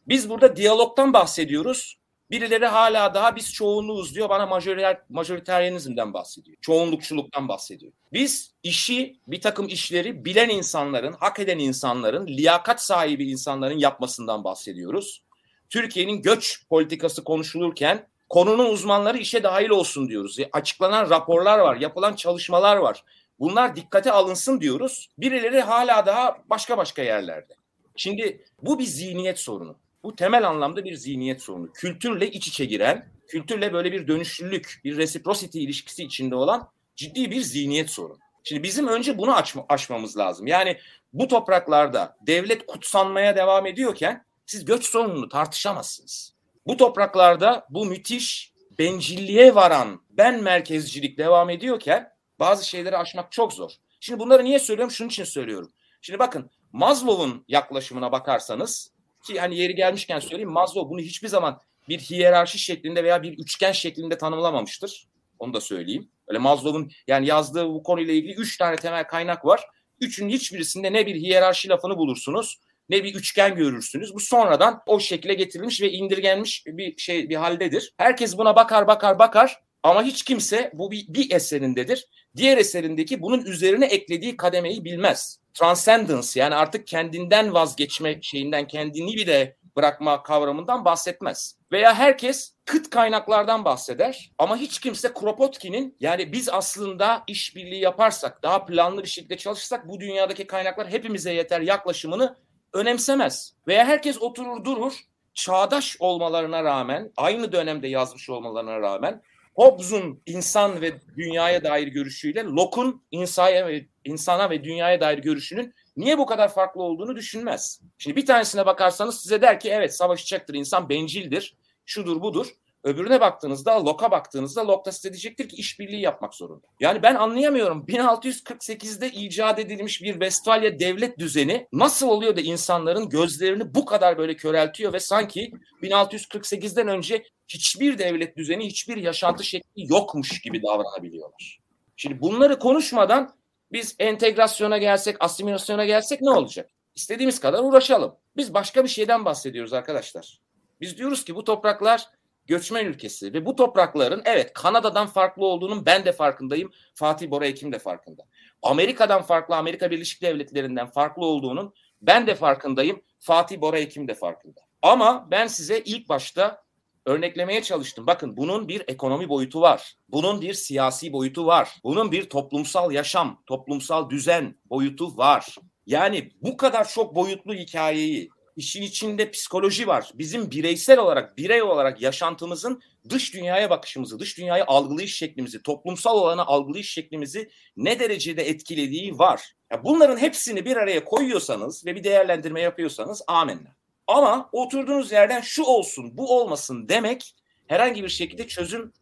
Biz burada diyalogtan bahsediyoruz. Birileri hala daha biz çoğunluğuz diyor. Bana majoriter, majoriteryenizmden bahsediyor. Çoğunlukçuluktan bahsediyor. Biz işi, bir takım işleri bilen insanların, hak eden insanların, liyakat sahibi insanların yapmasından bahsediyoruz. Türkiye'nin göç politikası konuşulurken konunun uzmanları işe dahil olsun diyoruz. E, açıklanan raporlar var, yapılan çalışmalar var. Bunlar dikkate alınsın diyoruz. Birileri hala daha başka başka yerlerde. Şimdi bu bir zihniyet sorunu. Bu temel anlamda bir zihniyet sorunu. Kültürle iç içe giren, kültürle böyle bir dönüşlülük, bir reciprocity ilişkisi içinde olan ciddi bir zihniyet sorunu. Şimdi bizim önce bunu açma, aşmamız lazım. Yani bu topraklarda devlet kutsanmaya devam ediyorken siz göç sorununu tartışamazsınız. Bu topraklarda bu müthiş bencilliğe varan ben merkezcilik devam ediyorken bazı şeyleri aşmak çok zor. Şimdi bunları niye söylüyorum? Şunun için söylüyorum. Şimdi bakın Maslow'un yaklaşımına bakarsanız ki hani yeri gelmişken söyleyeyim Maslow bunu hiçbir zaman bir hiyerarşi şeklinde veya bir üçgen şeklinde tanımlamamıştır. Onu da söyleyeyim. Öyle Maslow'un yani yazdığı bu konuyla ilgili üç tane temel kaynak var. Üçünün hiçbirisinde ne bir hiyerarşi lafını bulursunuz ne bir üçgen görürsünüz. Bu sonradan o şekle getirilmiş ve indirgenmiş bir şey bir haldedir. Herkes buna bakar bakar bakar ama hiç kimse bu bir, bir eserindedir. Diğer eserindeki bunun üzerine eklediği kademeyi bilmez. Transcendence yani artık kendinden vazgeçme şeyinden kendini bir de bırakma kavramından bahsetmez. Veya herkes kıt kaynaklardan bahseder ama hiç kimse Kropotkin'in yani biz aslında işbirliği yaparsak daha planlı bir şekilde çalışırsak bu dünyadaki kaynaklar hepimize yeter yaklaşımını önemsemez. Veya herkes oturur durur çağdaş olmalarına rağmen aynı dönemde yazmış olmalarına rağmen Hobbes'un insan ve dünyaya dair görüşüyle Locke'un insana ve, insana ve dünyaya dair görüşünün niye bu kadar farklı olduğunu düşünmez. Şimdi bir tanesine bakarsanız size der ki evet savaşacaktır, insan bencildir, şudur budur. Öbürüne baktığınızda, Locke'a baktığınızda Locke da size diyecektir ki işbirliği yapmak zorunda. Yani ben anlayamıyorum. 1648'de icat edilmiş bir Westfalia devlet düzeni nasıl oluyor da insanların gözlerini bu kadar böyle köreltiyor ve sanki 1648'den önce hiçbir devlet düzeni, hiçbir yaşantı şekli yokmuş gibi davranabiliyorlar. Şimdi bunları konuşmadan biz entegrasyona gelsek, asimilasyona gelsek ne olacak? İstediğimiz kadar uğraşalım. Biz başka bir şeyden bahsediyoruz arkadaşlar. Biz diyoruz ki bu topraklar göçmen ülkesi ve bu toprakların evet Kanada'dan farklı olduğunun ben de farkındayım. Fatih Bora Ekim de farkında. Amerika'dan farklı, Amerika Birleşik Devletleri'nden farklı olduğunun ben de farkındayım. Fatih Bora Ekim de farkında. Ama ben size ilk başta örneklemeye çalıştım. Bakın bunun bir ekonomi boyutu var. Bunun bir siyasi boyutu var. Bunun bir toplumsal yaşam, toplumsal düzen boyutu var. Yani bu kadar çok boyutlu hikayeyi işin içinde psikoloji var. Bizim bireysel olarak, birey olarak yaşantımızın dış dünyaya bakışımızı, dış dünyayı algılayış şeklimizi, toplumsal olanı algılayış şeklimizi ne derecede etkilediği var. Ya bunların hepsini bir araya koyuyorsanız ve bir değerlendirme yapıyorsanız amenna. Ama oturduğunuz yerden şu olsun, bu olmasın demek herhangi bir şekilde çözüm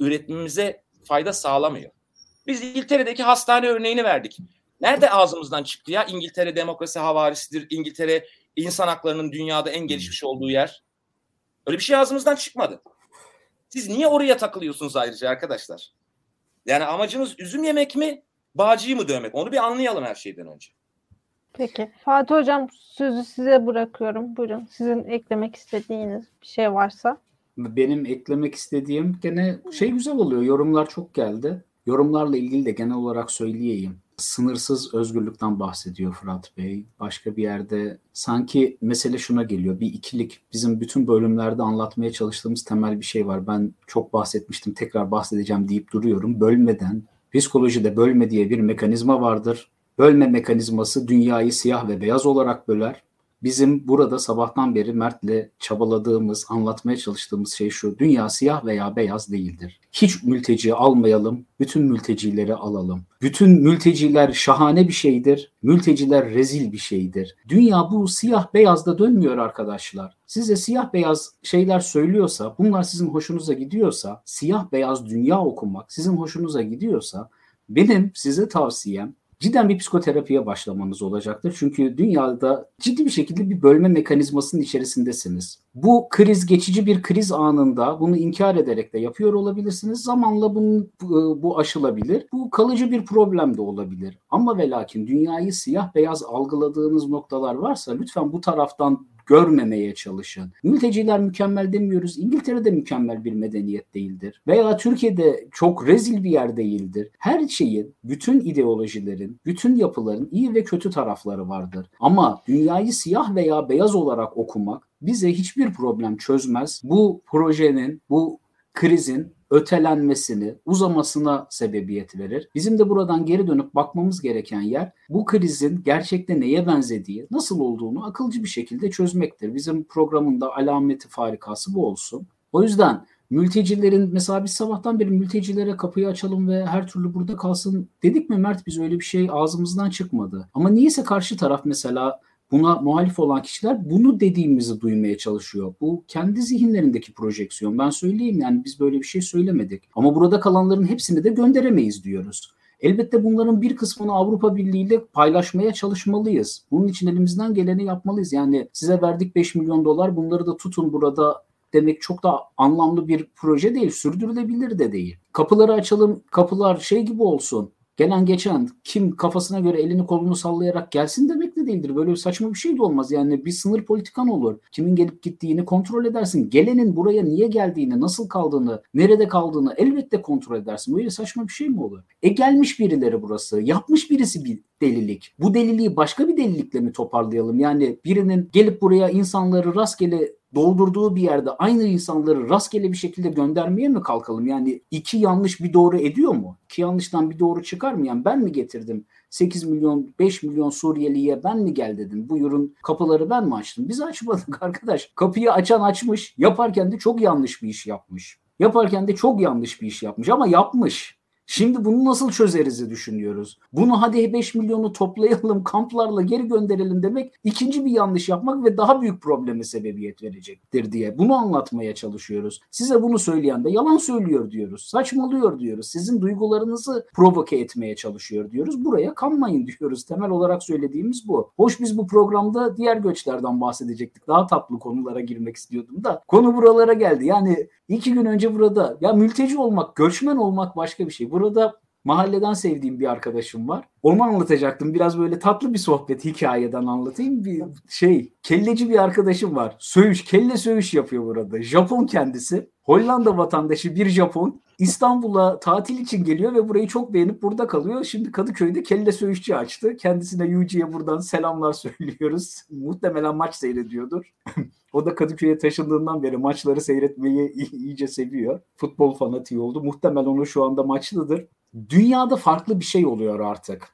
üretmemize fayda sağlamıyor. Biz İngiltere'deki hastane örneğini verdik. Nerede ağzımızdan çıktı ya? İngiltere demokrasi havarisidir. İngiltere insan haklarının dünyada en gelişmiş olduğu yer. Öyle bir şey ağzımızdan çıkmadı. Siz niye oraya takılıyorsunuz ayrıca arkadaşlar? Yani amacınız üzüm yemek mi, bağcıyı mı dövmek? Onu bir anlayalım her şeyden önce. Peki. Fatih Hocam sözü size bırakıyorum. Buyurun. Sizin eklemek istediğiniz bir şey varsa. Benim eklemek istediğim gene şey güzel oluyor. Yorumlar çok geldi. Yorumlarla ilgili de genel olarak söyleyeyim. Sınırsız özgürlükten bahsediyor Fırat Bey. Başka bir yerde sanki mesele şuna geliyor. Bir ikilik. Bizim bütün bölümlerde anlatmaya çalıştığımız temel bir şey var. Ben çok bahsetmiştim. Tekrar bahsedeceğim deyip duruyorum. Bölmeden, psikolojide bölme diye bir mekanizma vardır. Bölme mekanizması dünyayı siyah ve beyaz olarak böler. Bizim burada sabahtan beri Mert'le çabaladığımız, anlatmaya çalıştığımız şey şu. Dünya siyah veya beyaz değildir. Hiç mülteci almayalım, bütün mültecileri alalım. Bütün mülteciler şahane bir şeydir, mülteciler rezil bir şeydir. Dünya bu siyah beyazda dönmüyor arkadaşlar. Size siyah beyaz şeyler söylüyorsa, bunlar sizin hoşunuza gidiyorsa, siyah beyaz dünya okumak sizin hoşunuza gidiyorsa, benim size tavsiyem cidden bir psikoterapiye başlamanız olacaktır. Çünkü dünyada ciddi bir şekilde bir bölme mekanizmasının içerisindesiniz. Bu kriz geçici bir kriz anında bunu inkar ederek de yapıyor olabilirsiniz. Zamanla bunun, bu aşılabilir. Bu kalıcı bir problem de olabilir. Ama ve lakin dünyayı siyah beyaz algıladığınız noktalar varsa lütfen bu taraftan görmemeye çalışın. Mülteciler mükemmel demiyoruz. İngiltere'de mükemmel bir medeniyet değildir. Veya Türkiye'de çok rezil bir yer değildir. Her şeyin, bütün ideolojilerin, bütün yapıların iyi ve kötü tarafları vardır. Ama dünyayı siyah veya beyaz olarak okumak bize hiçbir problem çözmez. Bu projenin, bu krizin ötelenmesini, uzamasına sebebiyet verir. Bizim de buradan geri dönüp bakmamız gereken yer bu krizin gerçekte neye benzediği, nasıl olduğunu akılcı bir şekilde çözmektir. Bizim programın da alameti farikası bu olsun. O yüzden mültecilerin mesela biz sabahtan beri mültecilere kapıyı açalım ve her türlü burada kalsın dedik mi Mert biz öyle bir şey ağzımızdan çıkmadı. Ama niyeyse karşı taraf mesela buna muhalif olan kişiler bunu dediğimizi duymaya çalışıyor. Bu kendi zihinlerindeki projeksiyon. Ben söyleyeyim yani biz böyle bir şey söylemedik. Ama burada kalanların hepsini de gönderemeyiz diyoruz. Elbette bunların bir kısmını Avrupa Birliği ile paylaşmaya çalışmalıyız. Bunun için elimizden geleni yapmalıyız. Yani size verdik 5 milyon dolar bunları da tutun burada demek çok da anlamlı bir proje değil. Sürdürülebilir de değil. Kapıları açalım, kapılar şey gibi olsun gelen geçen kim kafasına göre elini kolunu sallayarak gelsin demek de değildir. Böyle saçma bir şey de olmaz. Yani bir sınır politikan olur. Kimin gelip gittiğini kontrol edersin. Gelenin buraya niye geldiğini, nasıl kaldığını, nerede kaldığını elbette kontrol edersin. Böyle saçma bir şey mi olur? E gelmiş birileri burası. Yapmış birisi bir delilik. Bu deliliği başka bir delilikle mi toparlayalım? Yani birinin gelip buraya insanları rastgele doldurduğu bir yerde aynı insanları rastgele bir şekilde göndermeye mi kalkalım? Yani iki yanlış bir doğru ediyor mu? İki yanlıştan bir doğru çıkar mı? Yani ben mi getirdim 8 milyon 5 milyon Suriyeliye ben mi gel dedim. Buyurun kapıları ben mi açtım? Biz açmadık arkadaş. Kapıyı açan açmış. Yaparken de çok yanlış bir iş yapmış. Yaparken de çok yanlış bir iş yapmış ama yapmış. Şimdi bunu nasıl çözeriz düşünüyoruz. Bunu hadi 5 milyonu toplayalım, kamplarla geri gönderelim demek ikinci bir yanlış yapmak ve daha büyük probleme sebebiyet verecektir diye. Bunu anlatmaya çalışıyoruz. Size bunu söyleyen de yalan söylüyor diyoruz. Saçmalıyor diyoruz. Sizin duygularınızı provoke etmeye çalışıyor diyoruz. Buraya kanmayın diyoruz. Temel olarak söylediğimiz bu. Hoş biz bu programda diğer göçlerden bahsedecektik. Daha tatlı konulara girmek istiyordum da. Konu buralara geldi. Yani iki gün önce burada ya mülteci olmak, göçmen olmak başka bir şey. Burada mahalleden sevdiğim bir arkadaşım var. Onu anlatacaktım. Biraz böyle tatlı bir sohbet hikayeden anlatayım. Bir şey, kelleci bir arkadaşım var. Söğüş, kelle söğüş yapıyor burada. Japon kendisi. Hollanda vatandaşı bir Japon. İstanbul'a tatil için geliyor ve burayı çok beğenip burada kalıyor. Şimdi Kadıköy'de kelle söğüşçü açtı. Kendisine Yuji'ye buradan selamlar söylüyoruz. Muhtemelen maç seyrediyordur. o da Kadıköy'e taşındığından beri maçları seyretmeyi iyice seviyor. Futbol fanatiği oldu. Muhtemelen onu şu anda maçlıdır. Dünyada farklı bir şey oluyor artık.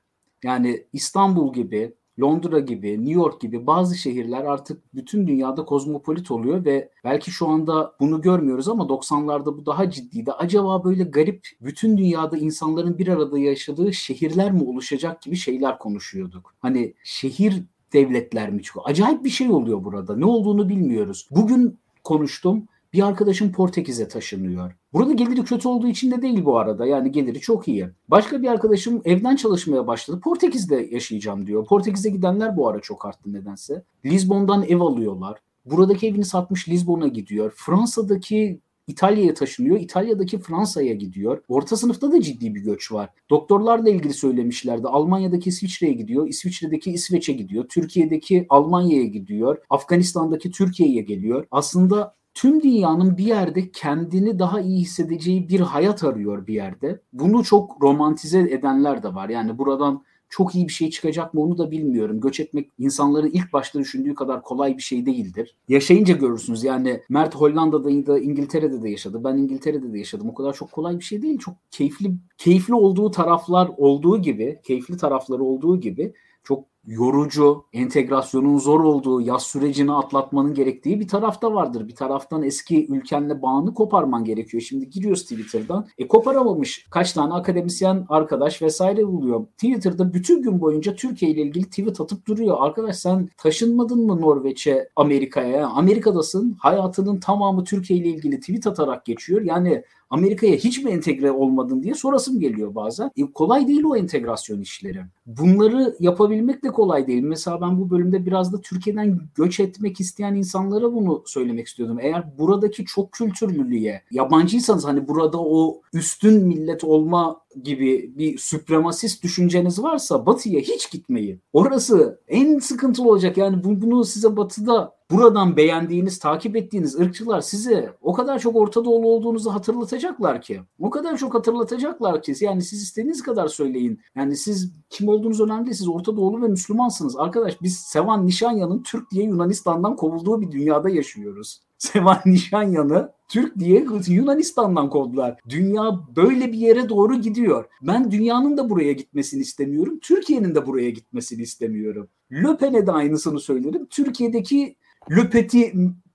Yani İstanbul gibi, Londra gibi, New York gibi bazı şehirler artık bütün dünyada kozmopolit oluyor ve belki şu anda bunu görmüyoruz ama 90'larda bu daha ciddiydi. Acaba böyle garip bütün dünyada insanların bir arada yaşadığı şehirler mi oluşacak gibi şeyler konuşuyorduk. Hani şehir devletler mi çıkıyor? Acayip bir şey oluyor burada. Ne olduğunu bilmiyoruz. Bugün konuştum. Bir arkadaşım Portekiz'e taşınıyor. Burada geliri kötü olduğu için de değil bu arada. Yani geliri çok iyi. Başka bir arkadaşım evden çalışmaya başladı. Portekiz'de yaşayacağım diyor. Portekiz'e gidenler bu ara çok arttı nedense. Lisbon'dan ev alıyorlar. Buradaki evini satmış Lisbon'a gidiyor. Fransa'daki İtalya'ya taşınıyor. İtalya'daki Fransa'ya gidiyor. Orta sınıfta da ciddi bir göç var. Doktorlarla ilgili söylemişlerdi. Almanya'daki İsviçre'ye gidiyor. İsviçre'deki İsveç'e gidiyor. Türkiye'deki Almanya'ya gidiyor. Afganistan'daki Türkiye'ye geliyor. Aslında tüm dünyanın bir yerde kendini daha iyi hissedeceği bir hayat arıyor bir yerde. Bunu çok romantize edenler de var. Yani buradan çok iyi bir şey çıkacak mı onu da bilmiyorum. Göç etmek insanların ilk başta düşündüğü kadar kolay bir şey değildir. Yaşayınca görürsünüz. Yani Mert Hollanda'da da İngiltere'de de yaşadı. Ben İngiltere'de de yaşadım. O kadar çok kolay bir şey değil. Çok keyifli keyifli olduğu taraflar olduğu gibi, keyifli tarafları olduğu gibi çok yorucu, entegrasyonun zor olduğu, yaz sürecini atlatmanın gerektiği bir tarafta vardır. Bir taraftan eski ülkenle bağını koparman gerekiyor. Şimdi giriyoruz Twitter'dan. E koparamamış kaç tane akademisyen arkadaş vesaire buluyor. Twitter'da bütün gün boyunca Türkiye ile ilgili tweet atıp duruyor. Arkadaş sen taşınmadın mı Norveç'e, Amerika'ya? Amerika'dasın. Hayatının tamamı Türkiye ile ilgili tweet atarak geçiyor. Yani Amerika'ya hiç mi entegre olmadın diye sorasım geliyor bazen. E, kolay değil o entegrasyon işleri. Bunları yapabilmek de kolay değil. Mesela ben bu bölümde biraz da Türkiye'den göç etmek isteyen insanlara bunu söylemek istiyordum. Eğer buradaki çok kültürlülüğe yabancıysanız hani burada o üstün millet olma gibi bir süpremasist düşünceniz varsa batıya hiç gitmeyin. Orası en sıkıntılı olacak. Yani bunu size batıda buradan beğendiğiniz, takip ettiğiniz ırkçılar size o kadar çok Orta Doğulu olduğunuzu hatırlatacaklar ki. O kadar çok hatırlatacaklar ki. Yani siz istediğiniz kadar söyleyin. Yani siz kim olduğunuz önemli değil. Siz Orta Doğulu ve Müslümansınız. Arkadaş biz Sevan Nişanyan'ın Türk diye Yunanistan'dan kovulduğu bir dünyada yaşıyoruz. Sevan Nişanyan'ı Türk diye Yunanistan'dan kovdular. Dünya böyle bir yere doğru gidiyor. Ben dünyanın da buraya gitmesini istemiyorum. Türkiye'nin de buraya gitmesini istemiyorum. Löpen'e de aynısını söylerim. Türkiye'deki Löpeti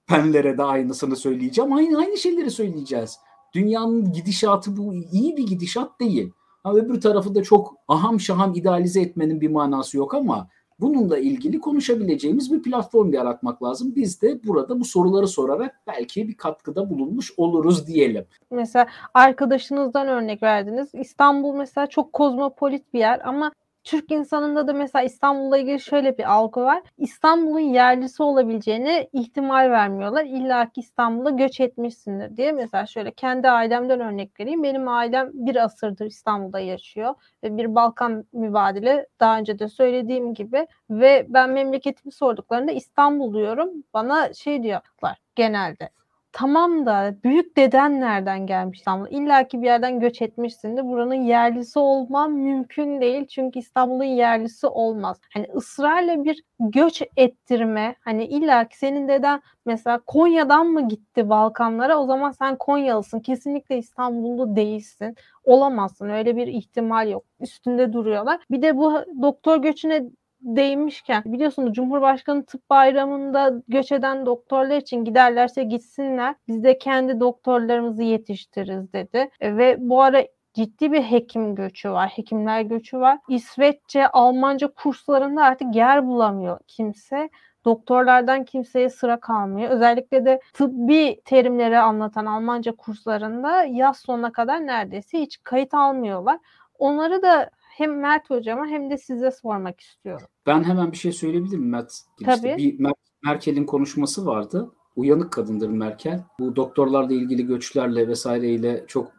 penlere de aynısını söyleyeceğim. Aynı aynı şeyleri söyleyeceğiz. Dünyanın gidişatı bu iyi bir gidişat değil. Ha, öbür tarafı da çok aham şaham idealize etmenin bir manası yok ama bununla ilgili konuşabileceğimiz bir platform yaratmak lazım. Biz de burada bu soruları sorarak belki bir katkıda bulunmuş oluruz diyelim. Mesela arkadaşınızdan örnek verdiniz. İstanbul mesela çok kozmopolit bir yer ama Türk insanında da mesela İstanbul'la ilgili şöyle bir algı var. İstanbul'un yerlisi olabileceğine ihtimal vermiyorlar. İlla ki İstanbul'a göç etmişsindir diye. Mesela şöyle kendi ailemden örnek vereyim. Benim ailem bir asırdır İstanbul'da yaşıyor. Ve bir Balkan mübadele daha önce de söylediğim gibi. Ve ben memleketimi sorduklarında İstanbul diyorum. Bana şey diyorlar genelde Tamam da büyük deden nereden gelmiş İstanbul'a? İlla ki bir yerden göç etmişsin de buranın yerlisi olman mümkün değil. Çünkü İstanbul'un yerlisi olmaz. Hani ısrarla bir göç ettirme. Hani illa ki senin deden mesela Konya'dan mı gitti Balkanlara? O zaman sen Konyalısın. Kesinlikle İstanbullu değilsin. Olamazsın. Öyle bir ihtimal yok. Üstünde duruyorlar. Bir de bu doktor göçüne değinmişken biliyorsunuz Cumhurbaşkanı tıp bayramında göç eden doktorlar için giderlerse gitsinler. Biz de kendi doktorlarımızı yetiştiririz dedi. Ve bu ara ciddi bir hekim göçü var. Hekimler göçü var. İsveççe, Almanca kurslarında artık yer bulamıyor kimse. Doktorlardan kimseye sıra kalmıyor. Özellikle de tıbbi terimleri anlatan Almanca kurslarında yaz sonuna kadar neredeyse hiç kayıt almıyorlar. Onları da hem Mert hocama hem de size sormak istiyorum. Ben hemen bir şey söyleyebilir miyim Mert? Tabii. bir Mer- Merkel'in konuşması vardı. Uyanık kadındır Merkel. Bu doktorlarla ilgili göçlerle vesaireyle çok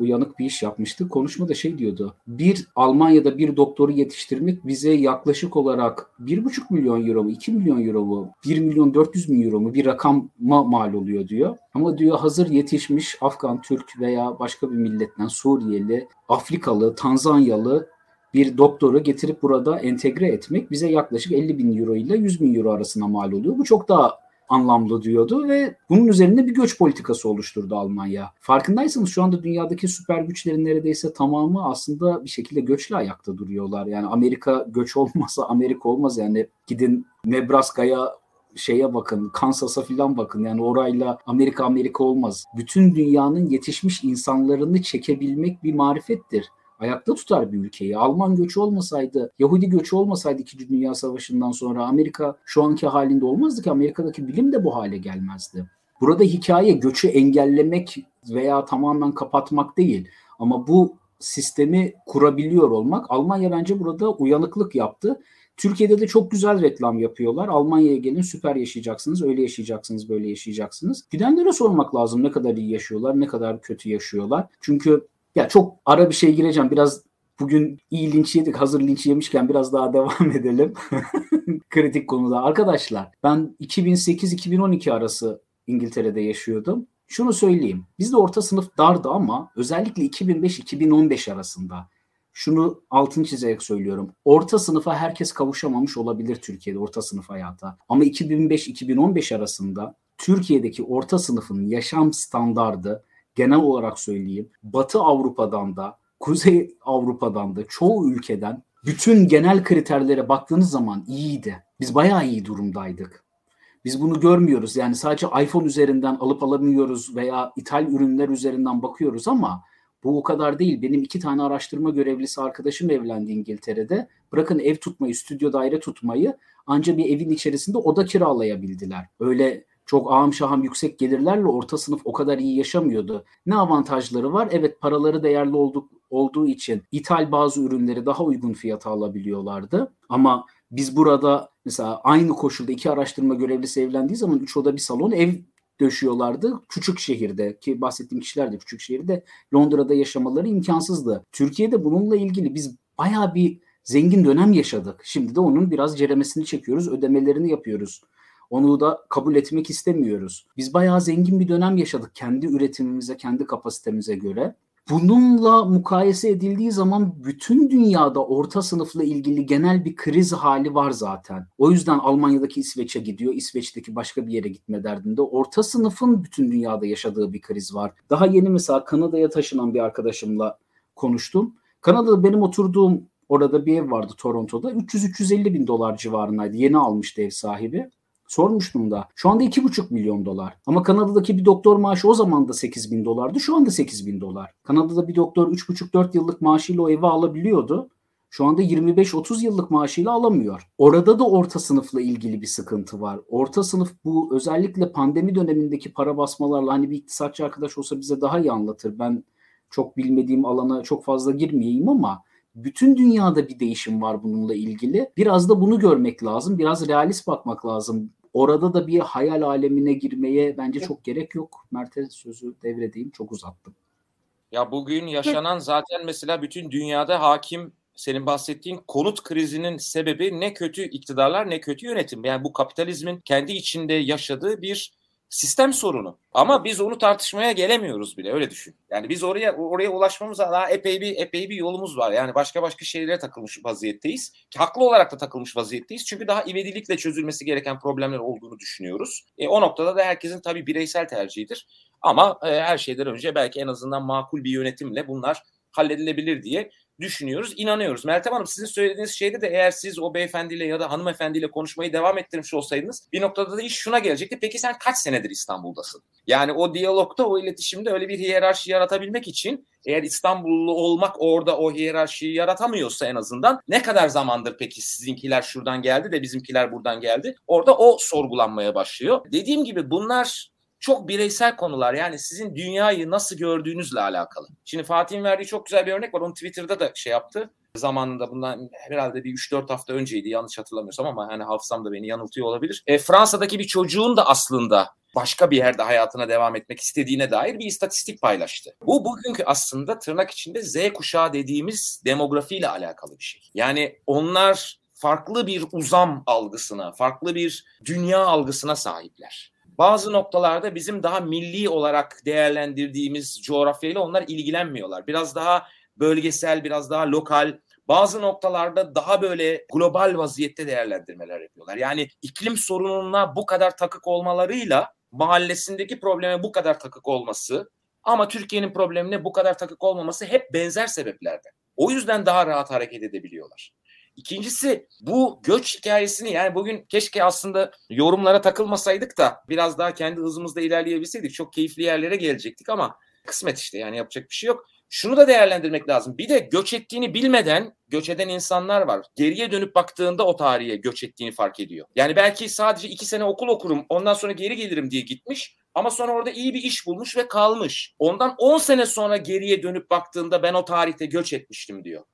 uyanık bir iş yapmıştı. Konuşmada şey diyordu. Bir Almanya'da bir doktoru yetiştirmek bize yaklaşık olarak 1,5 milyon euro mu, 2 milyon euro mu, 1 milyon 400 bin euro mu bir rakama mal oluyor diyor. Ama diyor hazır yetişmiş Afgan, Türk veya başka bir milletten Suriyeli, Afrikalı, Tanzanyalı bir doktoru getirip burada entegre etmek bize yaklaşık 50 bin euro ile 100 bin euro arasına mal oluyor. Bu çok daha anlamlı diyordu ve bunun üzerine bir göç politikası oluşturdu Almanya. Farkındaysanız şu anda dünyadaki süper güçlerin neredeyse tamamı aslında bir şekilde göçle ayakta duruyorlar. Yani Amerika göç olmasa Amerika olmaz yani gidin Nebraska'ya şeye bakın, Kansas'a filan bakın. Yani orayla Amerika Amerika olmaz. Bütün dünyanın yetişmiş insanlarını çekebilmek bir marifettir ayakta tutar bir ülkeyi. Alman göçü olmasaydı, Yahudi göçü olmasaydı 2. Dünya Savaşı'ndan sonra Amerika şu anki halinde olmazdı ki Amerika'daki bilim de bu hale gelmezdi. Burada hikaye göçü engellemek veya tamamen kapatmak değil. Ama bu sistemi kurabiliyor olmak Almanya bence burada uyanıklık yaptı. Türkiye'de de çok güzel reklam yapıyorlar. Almanya'ya gelin süper yaşayacaksınız, öyle yaşayacaksınız, böyle yaşayacaksınız. Gidenlere sormak lazım ne kadar iyi yaşıyorlar, ne kadar kötü yaşıyorlar. Çünkü ya çok ara bir şey gireceğim. Biraz bugün iyi linç yedik. Hazır linç yemişken biraz daha devam edelim. Kritik konuda. Arkadaşlar ben 2008-2012 arası İngiltere'de yaşıyordum. Şunu söyleyeyim. Bizde orta sınıf dardı ama özellikle 2005-2015 arasında şunu altın çizerek söylüyorum. Orta sınıfa herkes kavuşamamış olabilir Türkiye'de orta sınıf hayata. Ama 2005-2015 arasında Türkiye'deki orta sınıfın yaşam standardı genel olarak söyleyeyim Batı Avrupa'dan da Kuzey Avrupa'dan da çoğu ülkeden bütün genel kriterlere baktığınız zaman iyiydi. Biz bayağı iyi durumdaydık. Biz bunu görmüyoruz. Yani sadece iPhone üzerinden alıp alamıyoruz veya ithal ürünler üzerinden bakıyoruz ama bu o kadar değil. Benim iki tane araştırma görevlisi arkadaşım evlendi İngiltere'de. Bırakın ev tutmayı, stüdyo daire tutmayı ancak bir evin içerisinde oda kiralayabildiler. Öyle çok ağam şaham yüksek gelirlerle orta sınıf o kadar iyi yaşamıyordu. Ne avantajları var? Evet paraları değerli olduk, olduğu için ithal bazı ürünleri daha uygun fiyata alabiliyorlardı. Ama biz burada mesela aynı koşulda iki araştırma görevlisi evlendiği zaman üç oda bir salon ev döşüyorlardı. Küçük şehirde ki bahsettiğim kişiler de küçük şehirde Londra'da yaşamaları imkansızdı. Türkiye'de bununla ilgili biz bayağı bir zengin dönem yaşadık. Şimdi de onun biraz ceremesini çekiyoruz, ödemelerini yapıyoruz. Onu da kabul etmek istemiyoruz. Biz bayağı zengin bir dönem yaşadık kendi üretimimize, kendi kapasitemize göre. Bununla mukayese edildiği zaman bütün dünyada orta sınıfla ilgili genel bir kriz hali var zaten. O yüzden Almanya'daki İsveç'e gidiyor, İsveç'teki başka bir yere gitme derdinde. Orta sınıfın bütün dünyada yaşadığı bir kriz var. Daha yeni mesela Kanada'ya taşınan bir arkadaşımla konuştum. Kanada'da benim oturduğum orada bir ev vardı Toronto'da. 300-350 bin dolar civarındaydı. Yeni almıştı ev sahibi. Sormuştum da. Şu anda 2,5 milyon dolar. Ama Kanada'daki bir doktor maaşı o zaman da 8 bin dolardı. Şu anda 8 bin dolar. Kanada'da bir doktor 3,5-4 yıllık maaşıyla o evi alabiliyordu. Şu anda 25-30 yıllık maaşıyla alamıyor. Orada da orta sınıfla ilgili bir sıkıntı var. Orta sınıf bu özellikle pandemi dönemindeki para basmalarla hani bir iktisatçı arkadaş olsa bize daha iyi anlatır. Ben çok bilmediğim alana çok fazla girmeyeyim ama bütün dünyada bir değişim var bununla ilgili. Biraz da bunu görmek lazım. Biraz realist bakmak lazım. Orada da bir hayal alemine girmeye bence çok gerek yok. Mert'e sözü devredeyim. Çok uzattım. Ya bugün yaşanan zaten mesela bütün dünyada hakim senin bahsettiğin konut krizinin sebebi ne kötü iktidarlar ne kötü yönetim. Yani bu kapitalizmin kendi içinde yaşadığı bir sistem sorunu. Ama biz onu tartışmaya gelemiyoruz bile öyle düşün. Yani biz oraya oraya ulaşmamıza daha epey bir epey bir yolumuz var. Yani başka başka şeylere takılmış vaziyetteyiz. Haklı olarak da takılmış vaziyetteyiz. Çünkü daha ivedilikle çözülmesi gereken problemler olduğunu düşünüyoruz. E, o noktada da herkesin tabii bireysel tercihidir. Ama e, her şeyden önce belki en azından makul bir yönetimle bunlar halledilebilir diye düşünüyoruz, inanıyoruz. Meltem Hanım sizin söylediğiniz şeyde de eğer siz o beyefendiyle ya da hanımefendiyle konuşmayı devam ettirmiş olsaydınız bir noktada da iş şuna gelecekti. Peki sen kaç senedir İstanbul'dasın? Yani o diyalogda, o iletişimde öyle bir hiyerarşi yaratabilmek için eğer İstanbullu olmak orada o hiyerarşiyi yaratamıyorsa en azından ne kadar zamandır peki sizinkiler şuradan geldi de bizimkiler buradan geldi? Orada o sorgulanmaya başlıyor. Dediğim gibi bunlar çok bireysel konular. Yani sizin dünyayı nasıl gördüğünüzle alakalı. Şimdi Fatih'in verdiği çok güzel bir örnek var. Onu Twitter'da da şey yaptı. Zamanında bundan herhalde bir 3-4 hafta önceydi yanlış hatırlamıyorsam ama hani hafızam da beni yanıltıyor olabilir. E, Fransa'daki bir çocuğun da aslında başka bir yerde hayatına devam etmek istediğine dair bir istatistik paylaştı. Bu bugünkü aslında tırnak içinde Z kuşağı dediğimiz demografiyle alakalı bir şey. Yani onlar farklı bir uzam algısına, farklı bir dünya algısına sahipler. Bazı noktalarda bizim daha milli olarak değerlendirdiğimiz coğrafyayla onlar ilgilenmiyorlar. Biraz daha bölgesel, biraz daha lokal, bazı noktalarda daha böyle global vaziyette değerlendirmeler yapıyorlar. Yani iklim sorununa bu kadar takık olmalarıyla mahallesindeki probleme bu kadar takık olması ama Türkiye'nin problemine bu kadar takık olmaması hep benzer sebeplerden. O yüzden daha rahat hareket edebiliyorlar. İkincisi bu göç hikayesini yani bugün keşke aslında yorumlara takılmasaydık da biraz daha kendi hızımızda ilerleyebilseydik çok keyifli yerlere gelecektik ama kısmet işte yani yapacak bir şey yok. Şunu da değerlendirmek lazım. Bir de göç ettiğini bilmeden göç eden insanlar var. Geriye dönüp baktığında o tarihe göç ettiğini fark ediyor. Yani belki sadece iki sene okul okurum ondan sonra geri gelirim diye gitmiş. Ama sonra orada iyi bir iş bulmuş ve kalmış. Ondan 10 sene sonra geriye dönüp baktığında ben o tarihte göç etmiştim diyor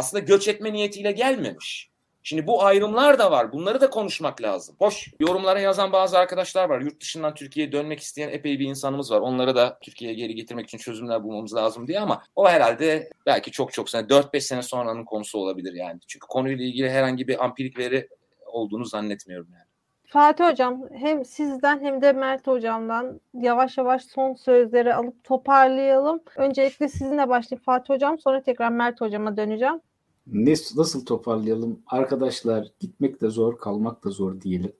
aslında göç etme niyetiyle gelmemiş. Şimdi bu ayrımlar da var. Bunları da konuşmak lazım. Hoş yorumlara yazan bazı arkadaşlar var. Yurt dışından Türkiye'ye dönmek isteyen epey bir insanımız var. Onları da Türkiye'ye geri getirmek için çözümler bulmamız lazım diye ama o herhalde belki çok çok sene 4-5 sene sonranın konusu olabilir yani. Çünkü konuyla ilgili herhangi bir ampirik veri olduğunu zannetmiyorum yani. Fatih Hocam hem sizden hem de Mert Hocam'dan yavaş yavaş son sözleri alıp toparlayalım. Öncelikle sizinle başlayayım Fatih Hocam sonra tekrar Mert Hocam'a döneceğim. Ne, nasıl toparlayalım? Arkadaşlar gitmek de zor, kalmak da zor diyelim.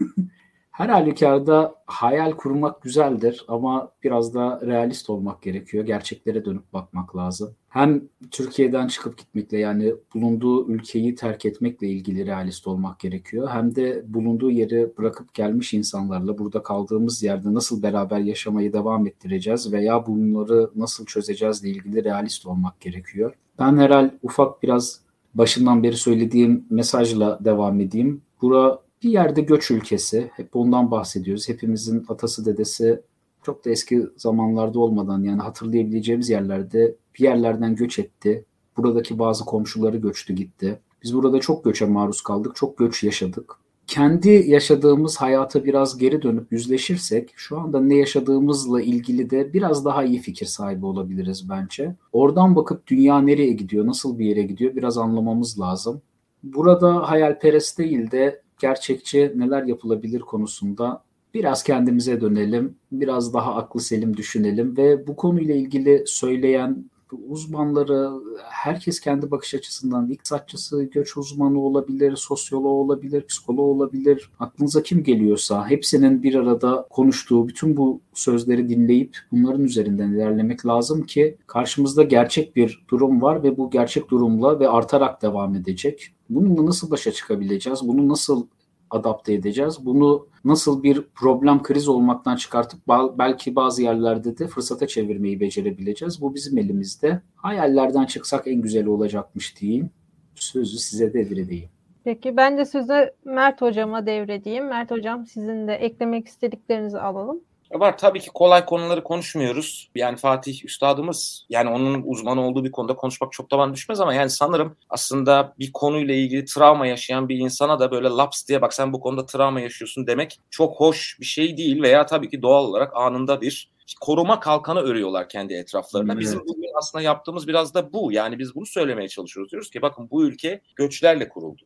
Her halükarda hayal kurmak güzeldir ama biraz da realist olmak gerekiyor. Gerçeklere dönüp bakmak lazım. Hem Türkiye'den çıkıp gitmekle yani bulunduğu ülkeyi terk etmekle ilgili realist olmak gerekiyor. Hem de bulunduğu yeri bırakıp gelmiş insanlarla burada kaldığımız yerde nasıl beraber yaşamayı devam ettireceğiz veya bunları nasıl çözeceğiz ile ilgili realist olmak gerekiyor. Ben herhal ufak biraz başından beri söylediğim mesajla devam edeyim. Bura bir yerde göç ülkesi. Hep bundan bahsediyoruz. Hepimizin atası dedesi çok da eski zamanlarda olmadan yani hatırlayabileceğimiz yerlerde bir yerlerden göç etti. Buradaki bazı komşuları göçtü gitti. Biz burada çok göçe maruz kaldık. Çok göç yaşadık. Kendi yaşadığımız hayata biraz geri dönüp yüzleşirsek şu anda ne yaşadığımızla ilgili de biraz daha iyi fikir sahibi olabiliriz bence. Oradan bakıp dünya nereye gidiyor, nasıl bir yere gidiyor biraz anlamamız lazım. Burada hayalperest değil de gerçekçi neler yapılabilir konusunda biraz kendimize dönelim, biraz daha aklı selim düşünelim ve bu konuyla ilgili söyleyen uzmanları, herkes kendi bakış açısından iktisatçısı, göç uzmanı olabilir, sosyoloğu olabilir, psikoloğu olabilir. Aklınıza kim geliyorsa hepsinin bir arada konuştuğu bütün bu sözleri dinleyip bunların üzerinden ilerlemek lazım ki karşımızda gerçek bir durum var ve bu gerçek durumla ve artarak devam edecek. Bununla nasıl başa çıkabileceğiz? Bunu nasıl adapte edeceğiz? Bunu nasıl bir problem kriz olmaktan çıkartıp belki bazı yerlerde de fırsata çevirmeyi becerebileceğiz? Bu bizim elimizde. Hayallerden çıksak en güzeli olacakmış diyeyim. Sözü size devredeyim. Peki ben de sözü Mert hocama devredeyim. Mert hocam sizin de eklemek istediklerinizi alalım. Var tabii ki kolay konuları konuşmuyoruz. Yani Fatih üstadımız yani onun uzman olduğu bir konuda konuşmak çok da bana düşmez ama yani sanırım aslında bir konuyla ilgili travma yaşayan bir insana da böyle laps diye bak sen bu konuda travma yaşıyorsun demek çok hoş bir şey değil veya tabii ki doğal olarak anında bir koruma kalkanı örüyorlar kendi etraflarına. Evet. Bizim bugün aslında yaptığımız biraz da bu. Yani biz bunu söylemeye çalışıyoruz. Diyoruz ki bakın bu ülke göçlerle kuruldu.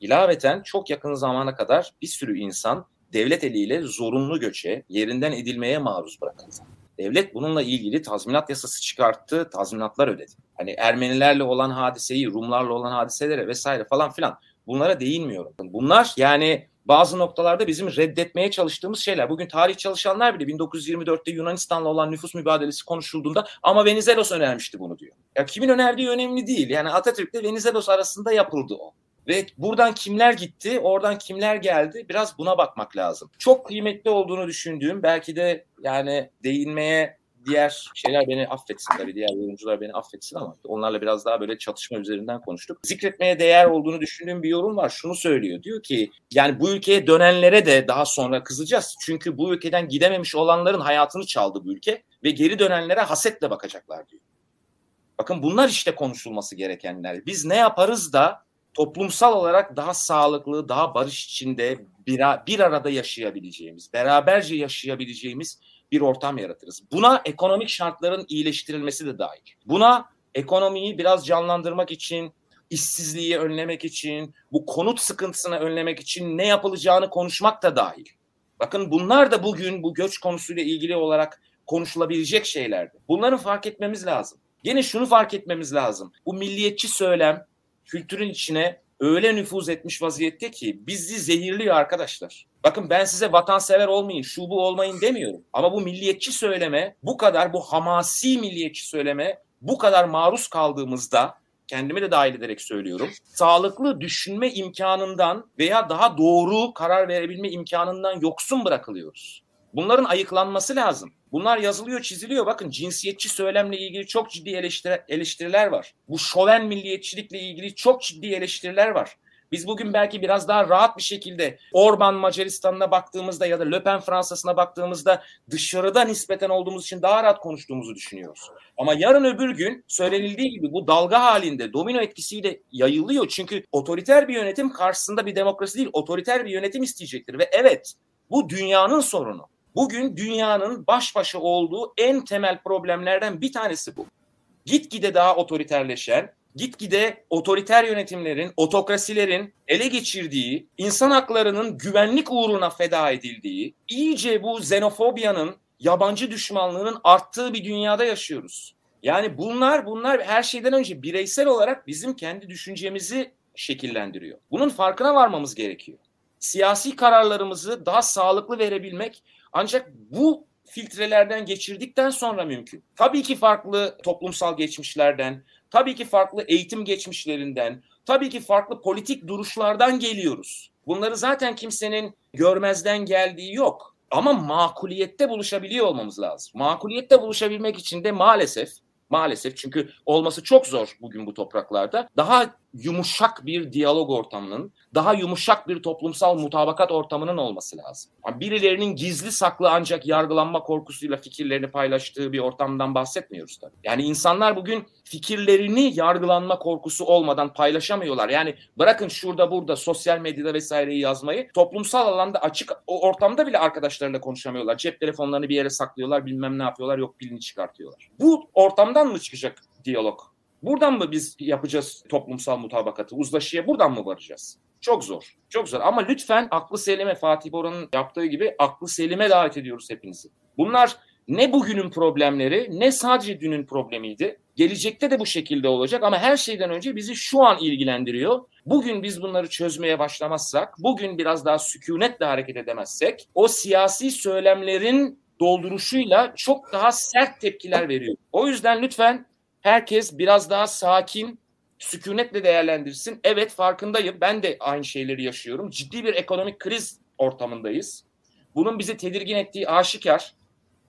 İlaveten çok yakın zamana kadar bir sürü insan devlet eliyle zorunlu göçe, yerinden edilmeye maruz bırakıldı. Devlet bununla ilgili tazminat yasası çıkarttı, tazminatlar ödedi. Hani Ermenilerle olan hadiseyi, Rumlarla olan hadiselere vesaire falan filan bunlara değinmiyorum. Bunlar yani bazı noktalarda bizim reddetmeye çalıştığımız şeyler. Bugün tarih çalışanlar bile 1924'te Yunanistan'la olan nüfus mübadelesi konuşulduğunda ama Venizelos önermişti bunu diyor. Ya kimin önerdiği önemli değil. Yani Atatürk ile Venizelos arasında yapıldı o. Ve buradan kimler gitti, oradan kimler geldi biraz buna bakmak lazım. Çok kıymetli olduğunu düşündüğüm belki de yani değinmeye diğer şeyler beni affetsin tabii diğer yorumcular beni affetsin ama onlarla biraz daha böyle çatışma üzerinden konuştuk. Zikretmeye değer olduğunu düşündüğüm bir yorum var. Şunu söylüyor. Diyor ki yani bu ülkeye dönenlere de daha sonra kızacağız. Çünkü bu ülkeden gidememiş olanların hayatını çaldı bu ülke ve geri dönenlere hasetle bakacaklar diyor. Bakın bunlar işte konuşulması gerekenler. Biz ne yaparız da toplumsal olarak daha sağlıklı, daha barış içinde bir, bir arada yaşayabileceğimiz, beraberce yaşayabileceğimiz bir ortam yaratırız. Buna ekonomik şartların iyileştirilmesi de dahil. Buna ekonomiyi biraz canlandırmak için, işsizliği önlemek için, bu konut sıkıntısını önlemek için ne yapılacağını konuşmak da dahil. Bakın bunlar da bugün bu göç konusuyla ilgili olarak konuşulabilecek şeylerdi. Bunları fark etmemiz lazım. Yine şunu fark etmemiz lazım. Bu milliyetçi söylem, kültürün içine öyle nüfuz etmiş vaziyette ki bizi zehirliyor arkadaşlar. Bakın ben size vatansever olmayın, şu bu olmayın demiyorum. Ama bu milliyetçi söyleme, bu kadar bu hamasi milliyetçi söyleme bu kadar maruz kaldığımızda kendimi de dahil ederek söylüyorum. Sağlıklı düşünme imkanından veya daha doğru karar verebilme imkanından yoksun bırakılıyoruz. Bunların ayıklanması lazım. Bunlar yazılıyor, çiziliyor. Bakın cinsiyetçi söylemle ilgili çok ciddi eleştiri, eleştiriler var. Bu şoven milliyetçilikle ilgili çok ciddi eleştiriler var. Biz bugün belki biraz daha rahat bir şekilde Orban Macaristan'ına baktığımızda ya da Le Pen Fransa'sına baktığımızda dışarıda nispeten olduğumuz için daha rahat konuştuğumuzu düşünüyoruz. Ama yarın öbür gün söylenildiği gibi bu dalga halinde domino etkisiyle yayılıyor. Çünkü otoriter bir yönetim karşısında bir demokrasi değil, otoriter bir yönetim isteyecektir. Ve evet bu dünyanın sorunu. Bugün dünyanın baş başa olduğu en temel problemlerden bir tanesi bu. Gitgide daha otoriterleşen, gitgide otoriter yönetimlerin, otokrasilerin ele geçirdiği, insan haklarının güvenlik uğruna feda edildiği, iyice bu xenofobiyanın, yabancı düşmanlığının arttığı bir dünyada yaşıyoruz. Yani bunlar bunlar her şeyden önce bireysel olarak bizim kendi düşüncemizi şekillendiriyor. Bunun farkına varmamız gerekiyor. Siyasi kararlarımızı daha sağlıklı verebilmek ancak bu filtrelerden geçirdikten sonra mümkün. Tabii ki farklı toplumsal geçmişlerden, tabii ki farklı eğitim geçmişlerinden, tabii ki farklı politik duruşlardan geliyoruz. Bunları zaten kimsenin görmezden geldiği yok. Ama makuliyette buluşabiliyor olmamız lazım. Makuliyette buluşabilmek için de maalesef maalesef çünkü olması çok zor bugün bu topraklarda. Daha yumuşak bir diyalog ortamının, daha yumuşak bir toplumsal mutabakat ortamının olması lazım. Yani birilerinin gizli saklı ancak yargılanma korkusuyla fikirlerini paylaştığı bir ortamdan bahsetmiyoruz tabii. Yani insanlar bugün fikirlerini yargılanma korkusu olmadan paylaşamıyorlar. Yani bırakın şurada burada sosyal medyada vesaireyi yazmayı toplumsal alanda açık o ortamda bile arkadaşlarıyla konuşamıyorlar. Cep telefonlarını bir yere saklıyorlar bilmem ne yapıyorlar yok pilini çıkartıyorlar. Bu ortamdan mı çıkacak diyalog? Buradan mı biz yapacağız toplumsal mutabakatı? Uzlaşıya buradan mı varacağız? Çok zor. Çok zor. Ama lütfen aklı selime Fatih Boran'ın yaptığı gibi aklı selime davet ediyoruz hepinizi. Bunlar ne bugünün problemleri ne sadece dünün problemiydi. Gelecekte de bu şekilde olacak ama her şeyden önce bizi şu an ilgilendiriyor. Bugün biz bunları çözmeye başlamazsak, bugün biraz daha sükunetle hareket edemezsek o siyasi söylemlerin dolduruşuyla çok daha sert tepkiler veriyor. O yüzden lütfen herkes biraz daha sakin, sükunetle değerlendirsin. Evet farkındayım. Ben de aynı şeyleri yaşıyorum. Ciddi bir ekonomik kriz ortamındayız. Bunun bizi tedirgin ettiği aşikar.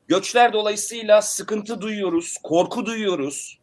Göçler dolayısıyla sıkıntı duyuyoruz, korku duyuyoruz.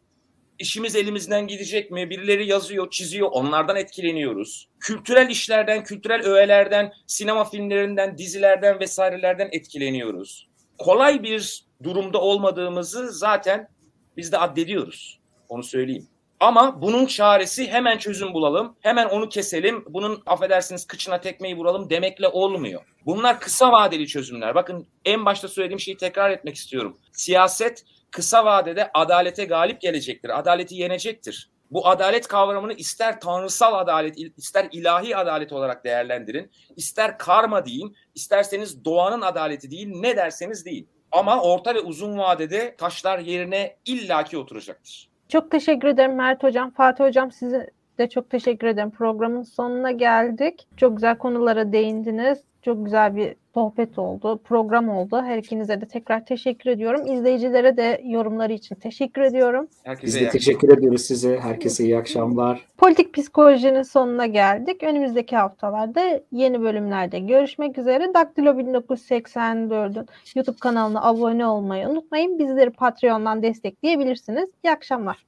İşimiz elimizden gidecek mi? Birileri yazıyor, çiziyor, onlardan etkileniyoruz. Kültürel işlerden, kültürel öğelerden, sinema filmlerinden, dizilerden vesairelerden etkileniyoruz. Kolay bir durumda olmadığımızı zaten biz de addediyoruz. Onu söyleyeyim. Ama bunun çaresi hemen çözüm bulalım, hemen onu keselim, bunun affedersiniz kıçına tekmeyi vuralım demekle olmuyor. Bunlar kısa vadeli çözümler. Bakın en başta söylediğim şeyi tekrar etmek istiyorum. Siyaset kısa vadede adalete galip gelecektir, adaleti yenecektir. Bu adalet kavramını ister tanrısal adalet, ister ilahi adalet olarak değerlendirin, ister karma deyin, isterseniz doğanın adaleti deyin, ne derseniz deyin. Ama orta ve uzun vadede taşlar yerine illaki oturacaktır. Çok teşekkür ederim Mert Hocam. Fatih Hocam size de çok teşekkür ederim. Programın sonuna geldik. Çok güzel konulara değindiniz. Çok güzel bir sohbet oldu, program oldu. Her ikinize de tekrar teşekkür ediyorum. İzleyicilere de yorumları için teşekkür ediyorum. Herkese Biz de teşekkür ediyoruz size. Herkese iyi akşamlar. Politik psikolojinin sonuna geldik. Önümüzdeki haftalarda yeni bölümlerde görüşmek üzere. Daktilo 1984'ün YouTube kanalına abone olmayı unutmayın. Bizleri Patreon'dan destekleyebilirsiniz. İyi akşamlar.